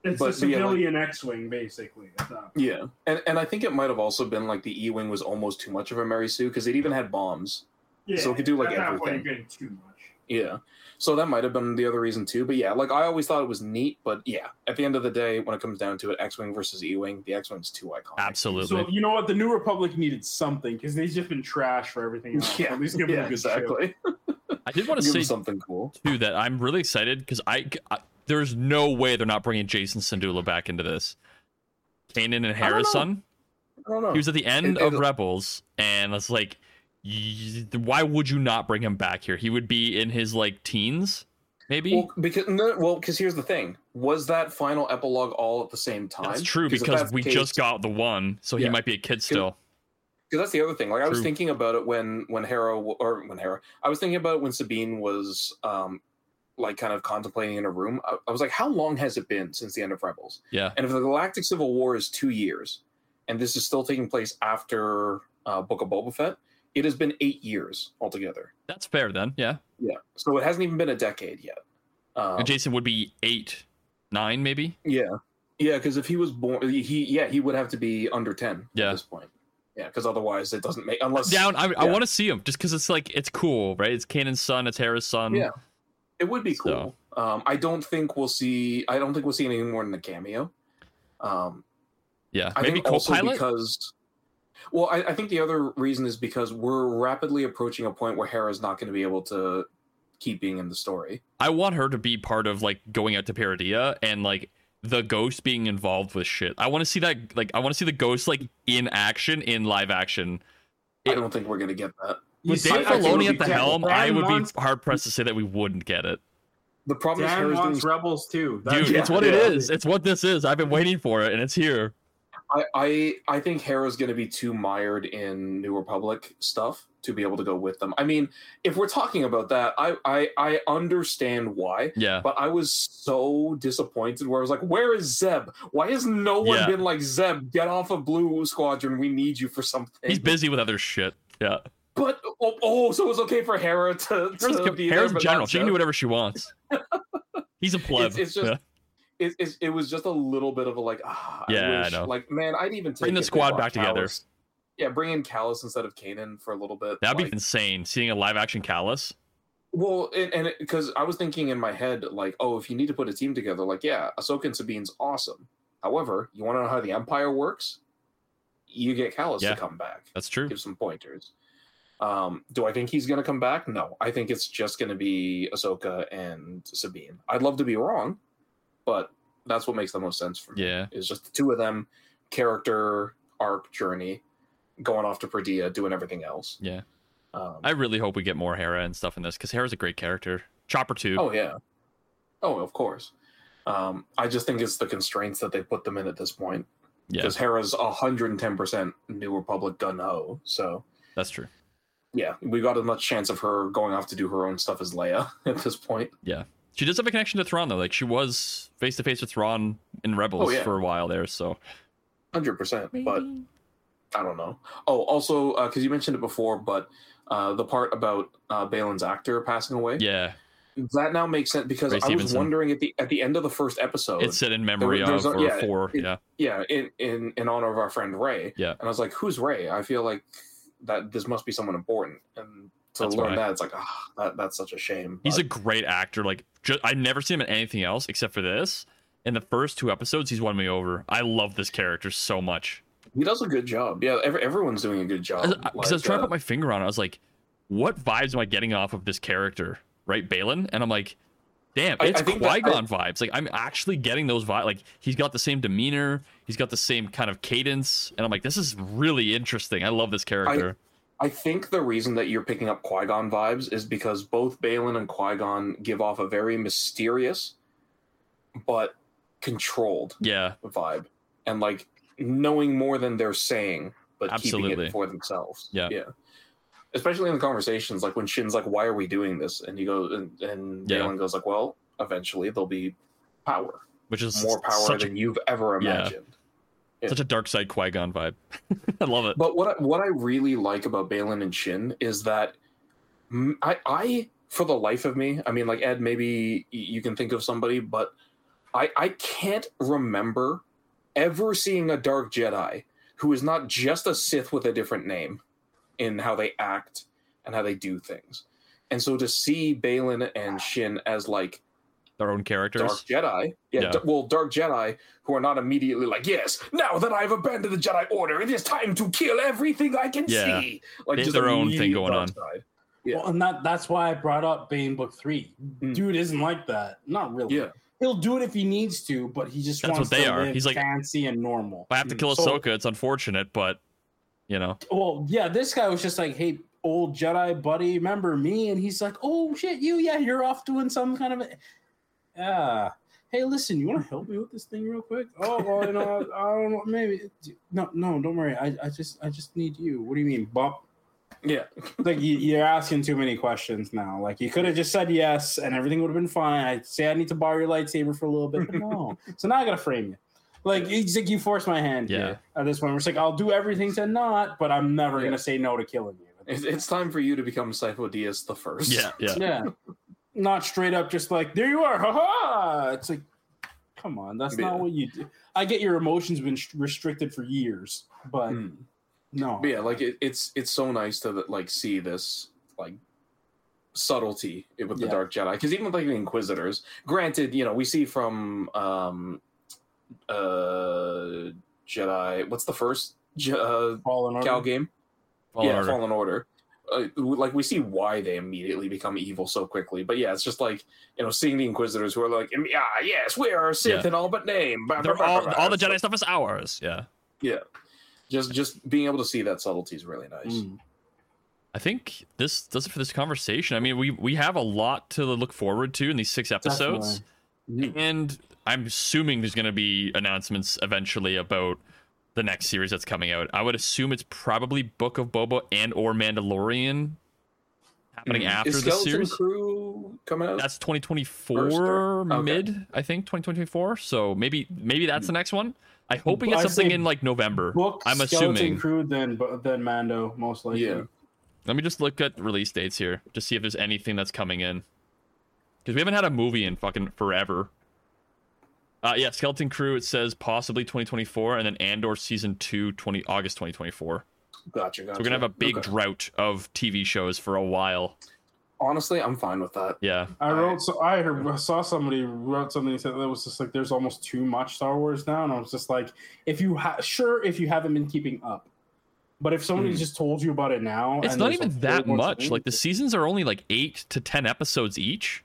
It's But- a but yeah, like- civilian X-wing, basically. Yeah, and and I think it might have also been like the E wing was almost too much of a Mary Sue because it even had bombs. Yeah, So it could do, like, at that point, everything. you're too much. Yeah, so that might have been the other reason too. But yeah, like I always thought it was neat. But yeah, at the end of the day, when it comes down to it, X wing versus E wing, the X wing's too iconic. Absolutely. So you know what? The New Republic needed something because they've just been trash for everything else. Yeah, At least give them yeah, a good exactly. I did want to Give say something cool. too that I'm really excited because I, I there's no way they're not bringing Jacen Syndulla back into this. Kanan and Hera's know. son. I don't know. He was at the end It- of it- Rebels, and it's like, y- why would you not bring him back here? He would be in his like teens, maybe. Well, because no, well, because here's the thing: was that final epilogue all at the same time? that's true because that's we the just got the one, so he might be a kid still. because that's the other thing. Like I was thinking about it when when Hera or when Hera, I was thinking about it when Sabine was um like kind of contemplating in a room. I, I was like, how long has it been since the end of Rebels? Yeah. And if the Galactic Civil War is two years, and this is still taking place after uh, Book of Boba Fett, it has been eight years altogether. That's fair then. Yeah. Yeah, so it hasn't even been a decade yet. Um, Jacen would be eight nine, maybe. Yeah, yeah, because if he was born, he yeah he would have to be under ten Yeah. at this point. Yeah, because otherwise it doesn't make unless Down. I, I want to see him just because it's like it's cool, right? It's Kanan's son. It's Hera's son. Yeah. It would be So- cool. Um, I don't think we'll see. I don't think we'll see anything more than a cameo. Um, Yeah. I Maybe think also co-pilot. because. Well, I, I think the other reason is because we're rapidly approaching a point where Hera's not going to be able to keep being in the story. I want her to be part of like going out to Peridea and like the ghost being involved with shit. I want to see that. Like I want to see the ghost like in action in live action. I don't think we're going to get that. With Dave I Filoni at the helm, Dan I would wants- be hard pressed to say that we wouldn't get it. The problem is Dan Hera's doing rebels too. That's- Dude, Yeah, it's what it yeah. is. It's what this is. I've been waiting for it, and it's here. I, I I think Hera's going to be too mired in New Republic stuff to be able to go with them. I mean, if we're talking about that, I I, I understand why, Yeah. but I was so disappointed where I was like, "Where is Zeb? Why has no one Yeah. been like Zeb? Get off of Blue Squadron. We need you for something." He's busy with other shit. Yeah. But oh, oh so it's okay for Hera to, Hera's, to be Hera's there, general. She can do whatever she wants. He's a pleb. it's just- Yeah. It, it, it was just a little bit of a like, ah, Yeah, I I wish, know. like man, I'd even take Bring the squad back together. Yeah, bring in Kallus instead of Kanan for a little bit. That'd be insane. Seeing a live action Kallus. Well, and, and because I was thinking in my head, like, oh, if you need to put a team together, like, yeah, Ahsoka and Sabine's awesome. However, you want to know how the Empire works? You get Kallus Yeah. to come back, That's true. give some pointers. Um, do I think he's going to come back? No, I think it's just going to be Ahsoka and Sabine. I'd love to be wrong, but that's what makes the most sense for me. Yeah. Is just the two of them, character arc journey, going off to Peridea, doing everything else. Yeah. Um, I really hope we get more Hera and stuff in this because Hera's a great character. Chopper too. Oh yeah. Oh, of course. Um, I just think it's the constraints that they put them in at this point. yeah, Because Hera's hundred and ten percent New Republic gun ho. So that's true. yeah, we got as much chance of her going off to do her own stuff as Leia at this point. She does have a connection to Thrawn though. Like she was face to face with Thrawn in Rebels Oh, yeah. for a while there. So Hundred percent. But I don't know. Oh, also because you mentioned it before, but uh, the part about uh, Baylan's actor passing away. yeah, That now makes sense because Ray I was wondering at the at the end of the first episode. It said in memory there's of a- or yeah, for. it- yeah, yeah in in in honor of our friend ray Yeah. and i was like who's ray i feel like that this must be someone important and to That's learn why. that it's like ah that, that's such a shame he's a great actor. Like ju- I never seen him in anything else except for this. In the first two episodes, he's won me over. I love this character so much. he does a good job yeah every, everyone's doing a good job Because I, was Like, trying to uh, put my finger on it. I was like, what vibes am I getting off of this character? Right, Baylan? And I'm like, damn, it's Qui Gon vibes. Like I'm actually getting those vibes. Like he's got the same demeanor, he's got the same kind of cadence, and I'm like, this is really interesting. I love this character. I think the reason that you're picking up Qui-Gon vibes is because both Baylan and Qui-Gon give off a very mysterious but controlled yeah, vibe. And like knowing more than they're saying but keeping it for themselves. Yeah. yeah. Especially in the conversations like when shin's like why are we doing this? And you go and, and Yeah. Galen goes like well eventually there'll be power. Which is more power such than a, you've ever Yeah. such a dark side Qui Gon vibe. I love it. but what I, what I really like about Baylan and Shin is that I I for the life of me, I mean like Ed maybe you can think of somebody but I I can't remember ever seeing a dark Jedi who is not just a Sith with a different name in how they act and how they do things. And so to see Baylan and Shin as like Their own characters. Dark Jedi. Yeah, Yeah. d- well, Dark Jedi who are not immediately like, yes, now that I've abandoned the Jedi Order, it is time to kill everything I can Yeah. see. Like They have just their own thing going on. side. Yeah. Well, and that that's why I brought up Bane Book Three. Mm. Dude isn't like that. Not really. Yeah. He'll do it if he needs to, but he just That's wants what they to are. live He's like- fancy and normal. If I have to kill So- Ahsoka, it's unfortunate, but you know, Well, yeah, this guy was just like, "Hey, old Jedi buddy, remember me?" And he's like, "Oh shit, you? Yeah, you're off doing some kind of, yeah." Hey, listen, you want to help me with this thing real quick? Oh, well, you know, I, I don't know, maybe. No, no, don't worry. I, I just, I just need you. What do you mean, bump? Yeah. Like you, you're asking too many questions now. Like you could have just said yes, and everything would have been fine. I say I need to borrow your lightsaber for a little bit, but no. so now I gotta frame you. Like it's like you force my hand Yeah. here at this point. We're like I'll do everything to not, but I'm never Yeah. gonna say no to killing you. It's, it's time for you to become Sifo Dyas the first. yeah, yeah. Yeah. Not straight up just like, there you are, haha. It's like come on, that's Yeah. not what you do. I get your emotions been sh- restricted for years, but Mm. no. But yeah, like it, it's it's so nice to like see this like subtlety with the Yeah. Dark Jedi because even like the Inquisitors, granted, you know, we see from um uh Jedi. What's the first Je- uh, Fallen Order. Cal game? Fallen yeah, Order. Fallen Order. Uh, like we see why they immediately become evil so quickly, but yeah, it's just like you know seeing the Inquisitors who are like, yeah, yes, we are Sith Yeah. in all but name. Bah, bah, They're all, bah, bah. all the Jedi stuff is ours. Yeah. Yeah, just just being able to see that subtlety is really nice. Mm. I think this does it for this conversation. I mean, we we have a lot to look forward to in these six episodes, Definitely. and I'm assuming there's going to be announcements eventually about the next series that's coming out. I would assume it's probably Book of Boba and or Mandalorian happening Mm. after is the Skeleton series. Crew coming out? That's 2024 okay. mid, I think 2024. So maybe maybe that's the next one. I hope we get something in like November. Book, I'm Skeleton assuming. Crew, then then Mando, most likely. Yeah. Let me just look at release dates here, just see if there's anything that's coming in. Because we haven't had a movie in fucking forever. Uh, yeah, Skeleton Crew. It says possibly 2024, and then Andor season two, 20 August 2024. Gotcha, gotcha. So we're gonna have a big Okay. drought of TV shows for a while. Honestly, I'm fine with that. Yeah, I wrote so I heard, saw somebody wrote something that said that was just like there's almost too much Star Wars now, and I was just like, if you ha- sure if you haven't been keeping up, but if somebody Mhm. just told you about it now, it's and not even like, that much. Like the seasons are only like eight to ten episodes each,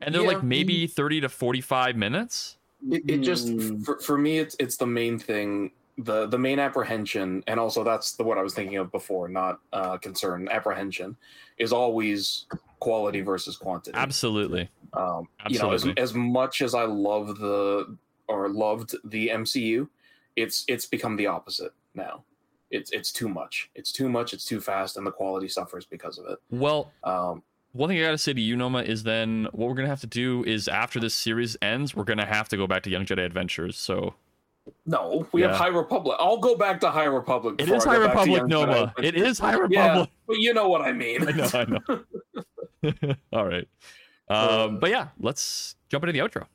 and they're Yeah. like maybe 30 to 45 minutes. It, it just Mm. for, for me, it's it's the main thing, the the main apprehension, and also that's the what I was thinking of before, not uh, concern. Apprehension is always quality versus quantity. Absolutely. Um, you know, as, as much as I love the or loved the MCU, it's it's become the opposite now. It's it's too much. It's too much. It's too fast, and the quality suffers because of it. Well, Um, one thing I gotta say to you, Noma, is then what we're gonna have to do is after this series ends, we're gonna have to go back to Young Jedi Adventures. So no, we have High Republic. I'll go back to High Republic. it is High go back to Republic, Noma. It is High Yeah, Republic. but you know what I mean. I know, I know. All right. Um, but yeah, let's jump into the outro.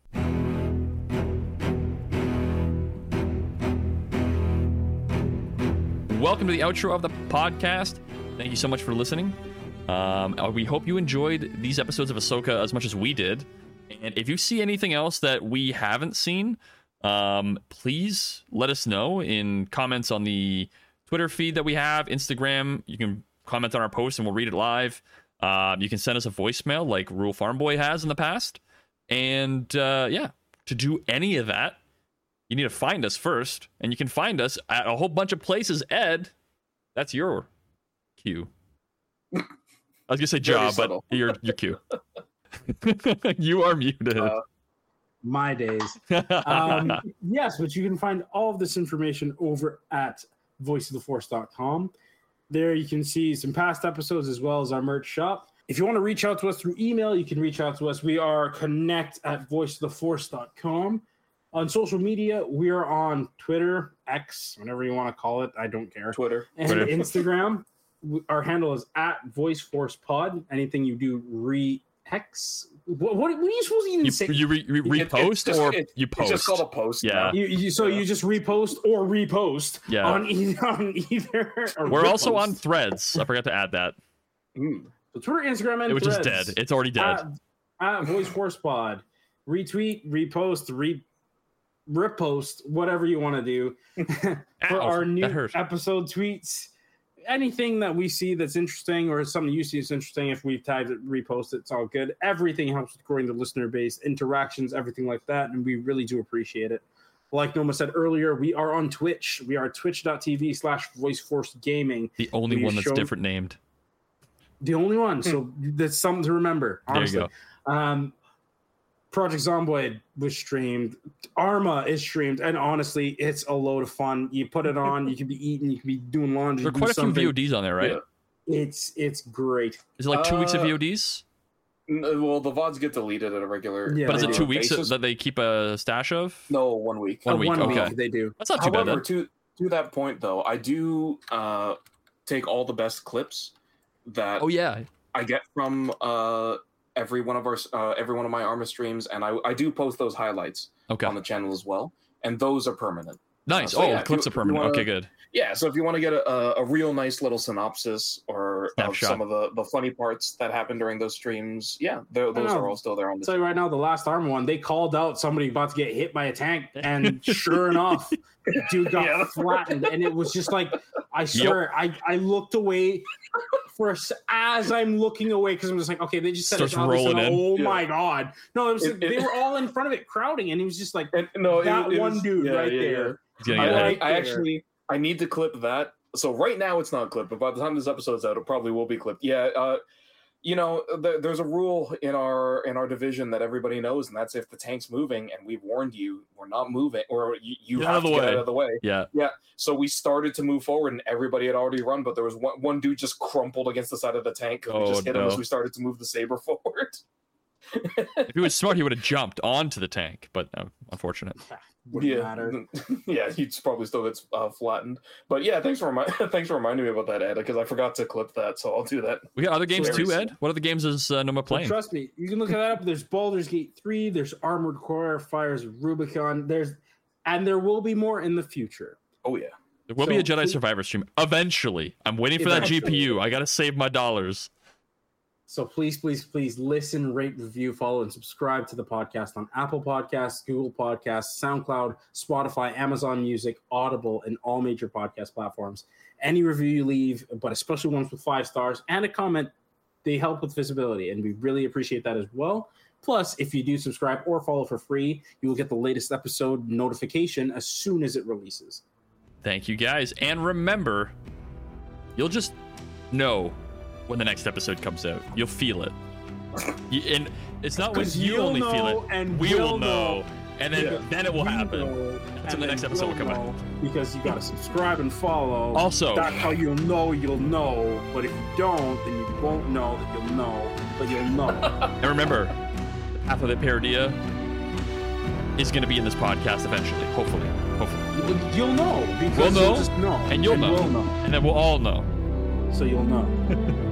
Welcome to the outro of the podcast. Thank you so much for listening. Um, uh, we hope you enjoyed these episodes of Ahsoka as much as we did. And if you see anything else that we haven't seen, um, please let us know in comments on the Twitter feed that we have, Instagram. You can comment on our post and we'll read it live. Um, you can send us a voicemail like Rule Farm Boy has in the past. And uh, yeah, to do any of that, you need to find us first. And you can find us at a whole bunch of places. Ed, that's your cue. I was gonna say Very job, but subtle. your your cue. you are muted. Uh, my days. um, yes, but you can find all of this information over at voiceoftheforce.com. There you can see some past episodes as well as our merch shop. If you want to reach out to us through email, you can reach out to us. We are connect at voiceoftheforce.com. On social media, we are on Twitter, X, whatever you want to call it. I don't care. Twitter. And Twitter. Instagram, w- our handle is at Voice Force Pod. Anything you do, re hex. What, what, what are you supposed to even you say? you re, re, It- it's repost or it- you It's post? just called a post. Yeah. You, you, so you just repost or repost Yeah. on, e- on either. We're also on Threads. I forgot to add that, Mm. So Twitter, Instagram, and which is dead. It's already dead. At, at Voice Force Pod. Retweet, repost, re repost, whatever you want to do for Ow, our new episode tweets. Anything that we see that's interesting or something you see is interesting, if we've tagged it, repost it, it's all good. Everything helps with growing the listener base, interactions, everything like that, and we really do appreciate it. Like Noma said earlier, we are on Twitch. We are twitch.tv slash voiceforce gaming. The only we one that's shown- different named. The only one. So that's something to remember. There you Honestly. go. Um, Project Zomboid was streamed. Arma is streamed, and honestly, it's a load of fun. You put it on, you can be eating, you can be doing laundry. There are do quite a few. VODs on there, right? Yeah. It's it's great. Is it like two weeks of Uh, VODs? N- Well, the VODs get deleted at a regular. Yeah, But is it uh, two weeks basis. that they keep a stash of? No, one week. One Uh, week, One okay. week they do. That's not too bad However, then. to to that point though, I do uh, take all the best clips that Oh yeah, I get from uh, every one of our uh, every one of my Arma streams, and I I do post those highlights Okay. on the channel as well, and those are permanent. Nice. so oh, yeah, clips you- are permanent. wanna- Okay, good. Yeah, so if you want to get a, a, a real nice little synopsis or of some of the, the funny parts that happened during those streams, yeah, those are all still there on the tell you right now, the last Arma one, they called out somebody about to get hit by a tank, and sure enough, dude got Yeah. flattened, and it was just like I swear, I I looked away for a s as I'm looking away because I'm just like, okay, they just said Starts it's on and rolling in. Oh Yeah. my god, no, it was It- they it- were all in front of it crowding, and he was just like And no, that it one was- dude yeah, right yeah, yeah. there. He's gonna I, get I. Right I actually I need to clip that. So right now it's not clipped, but by the time this episode's out, it probably will be clipped. Yeah, uh, you know, there, there's a rule in our in our division that everybody knows, and that's if the tank's moving and we've warned you, we're not moving, or you, you Get have out of to the get way. out of the way. Yeah. Yeah. So we started to move forward, and everybody had already run, but there was one, one dude just crumpled against the side of the tank we Oh, just hit him as we started to move the saber forward. If he was smart, he would have jumped onto the tank, but no, unfortunate. Wouldn't yeah, matter. yeah, he'd probably still get uh, flattened. But yeah, thanks for remi- thanks for reminding me about that, Ed, because I forgot to clip that, so I'll do that. We got other games Very too. Ed. What other games is uh, Noma Well, playing? trust me, you can look that up. There's Baldur's Gate 3, there's Armored Core, Fires Rubicon, there's and there will be more in the future. Oh yeah. There will be a Jedi please- Survivor stream eventually. I'm waiting for that GPU. I gotta save my dollars. So please, please, please listen, rate, review, follow, and subscribe to the podcast on Apple Podcasts, Google Podcasts, SoundCloud, Spotify, Amazon Music, Audible, and all major podcast platforms. Any review you leave, but especially ones with five stars and a comment, they help with visibility, and we really appreciate that as well. Plus, if you do subscribe or follow for free, you will get the latest episode notification as soon as it releases. Thank you guys. And remember, you'll just know when the next episode comes out. You'll feel it. You, and it's not when you only feel it. and we we'll know. know. And then, Yeah. then it will happen. know, and the next episode will come out. Because you got to subscribe and follow. Also, That's how you'll know you'll know. But if you don't, then you won't know that you'll know, but you'll know. and remember, half of the parodia is going to be in this podcast eventually. Hopefully. Hopefully. you'll, know. Because We'll know, you'll just know. and you'll know. We'll know. And then we'll all know. So you'll know.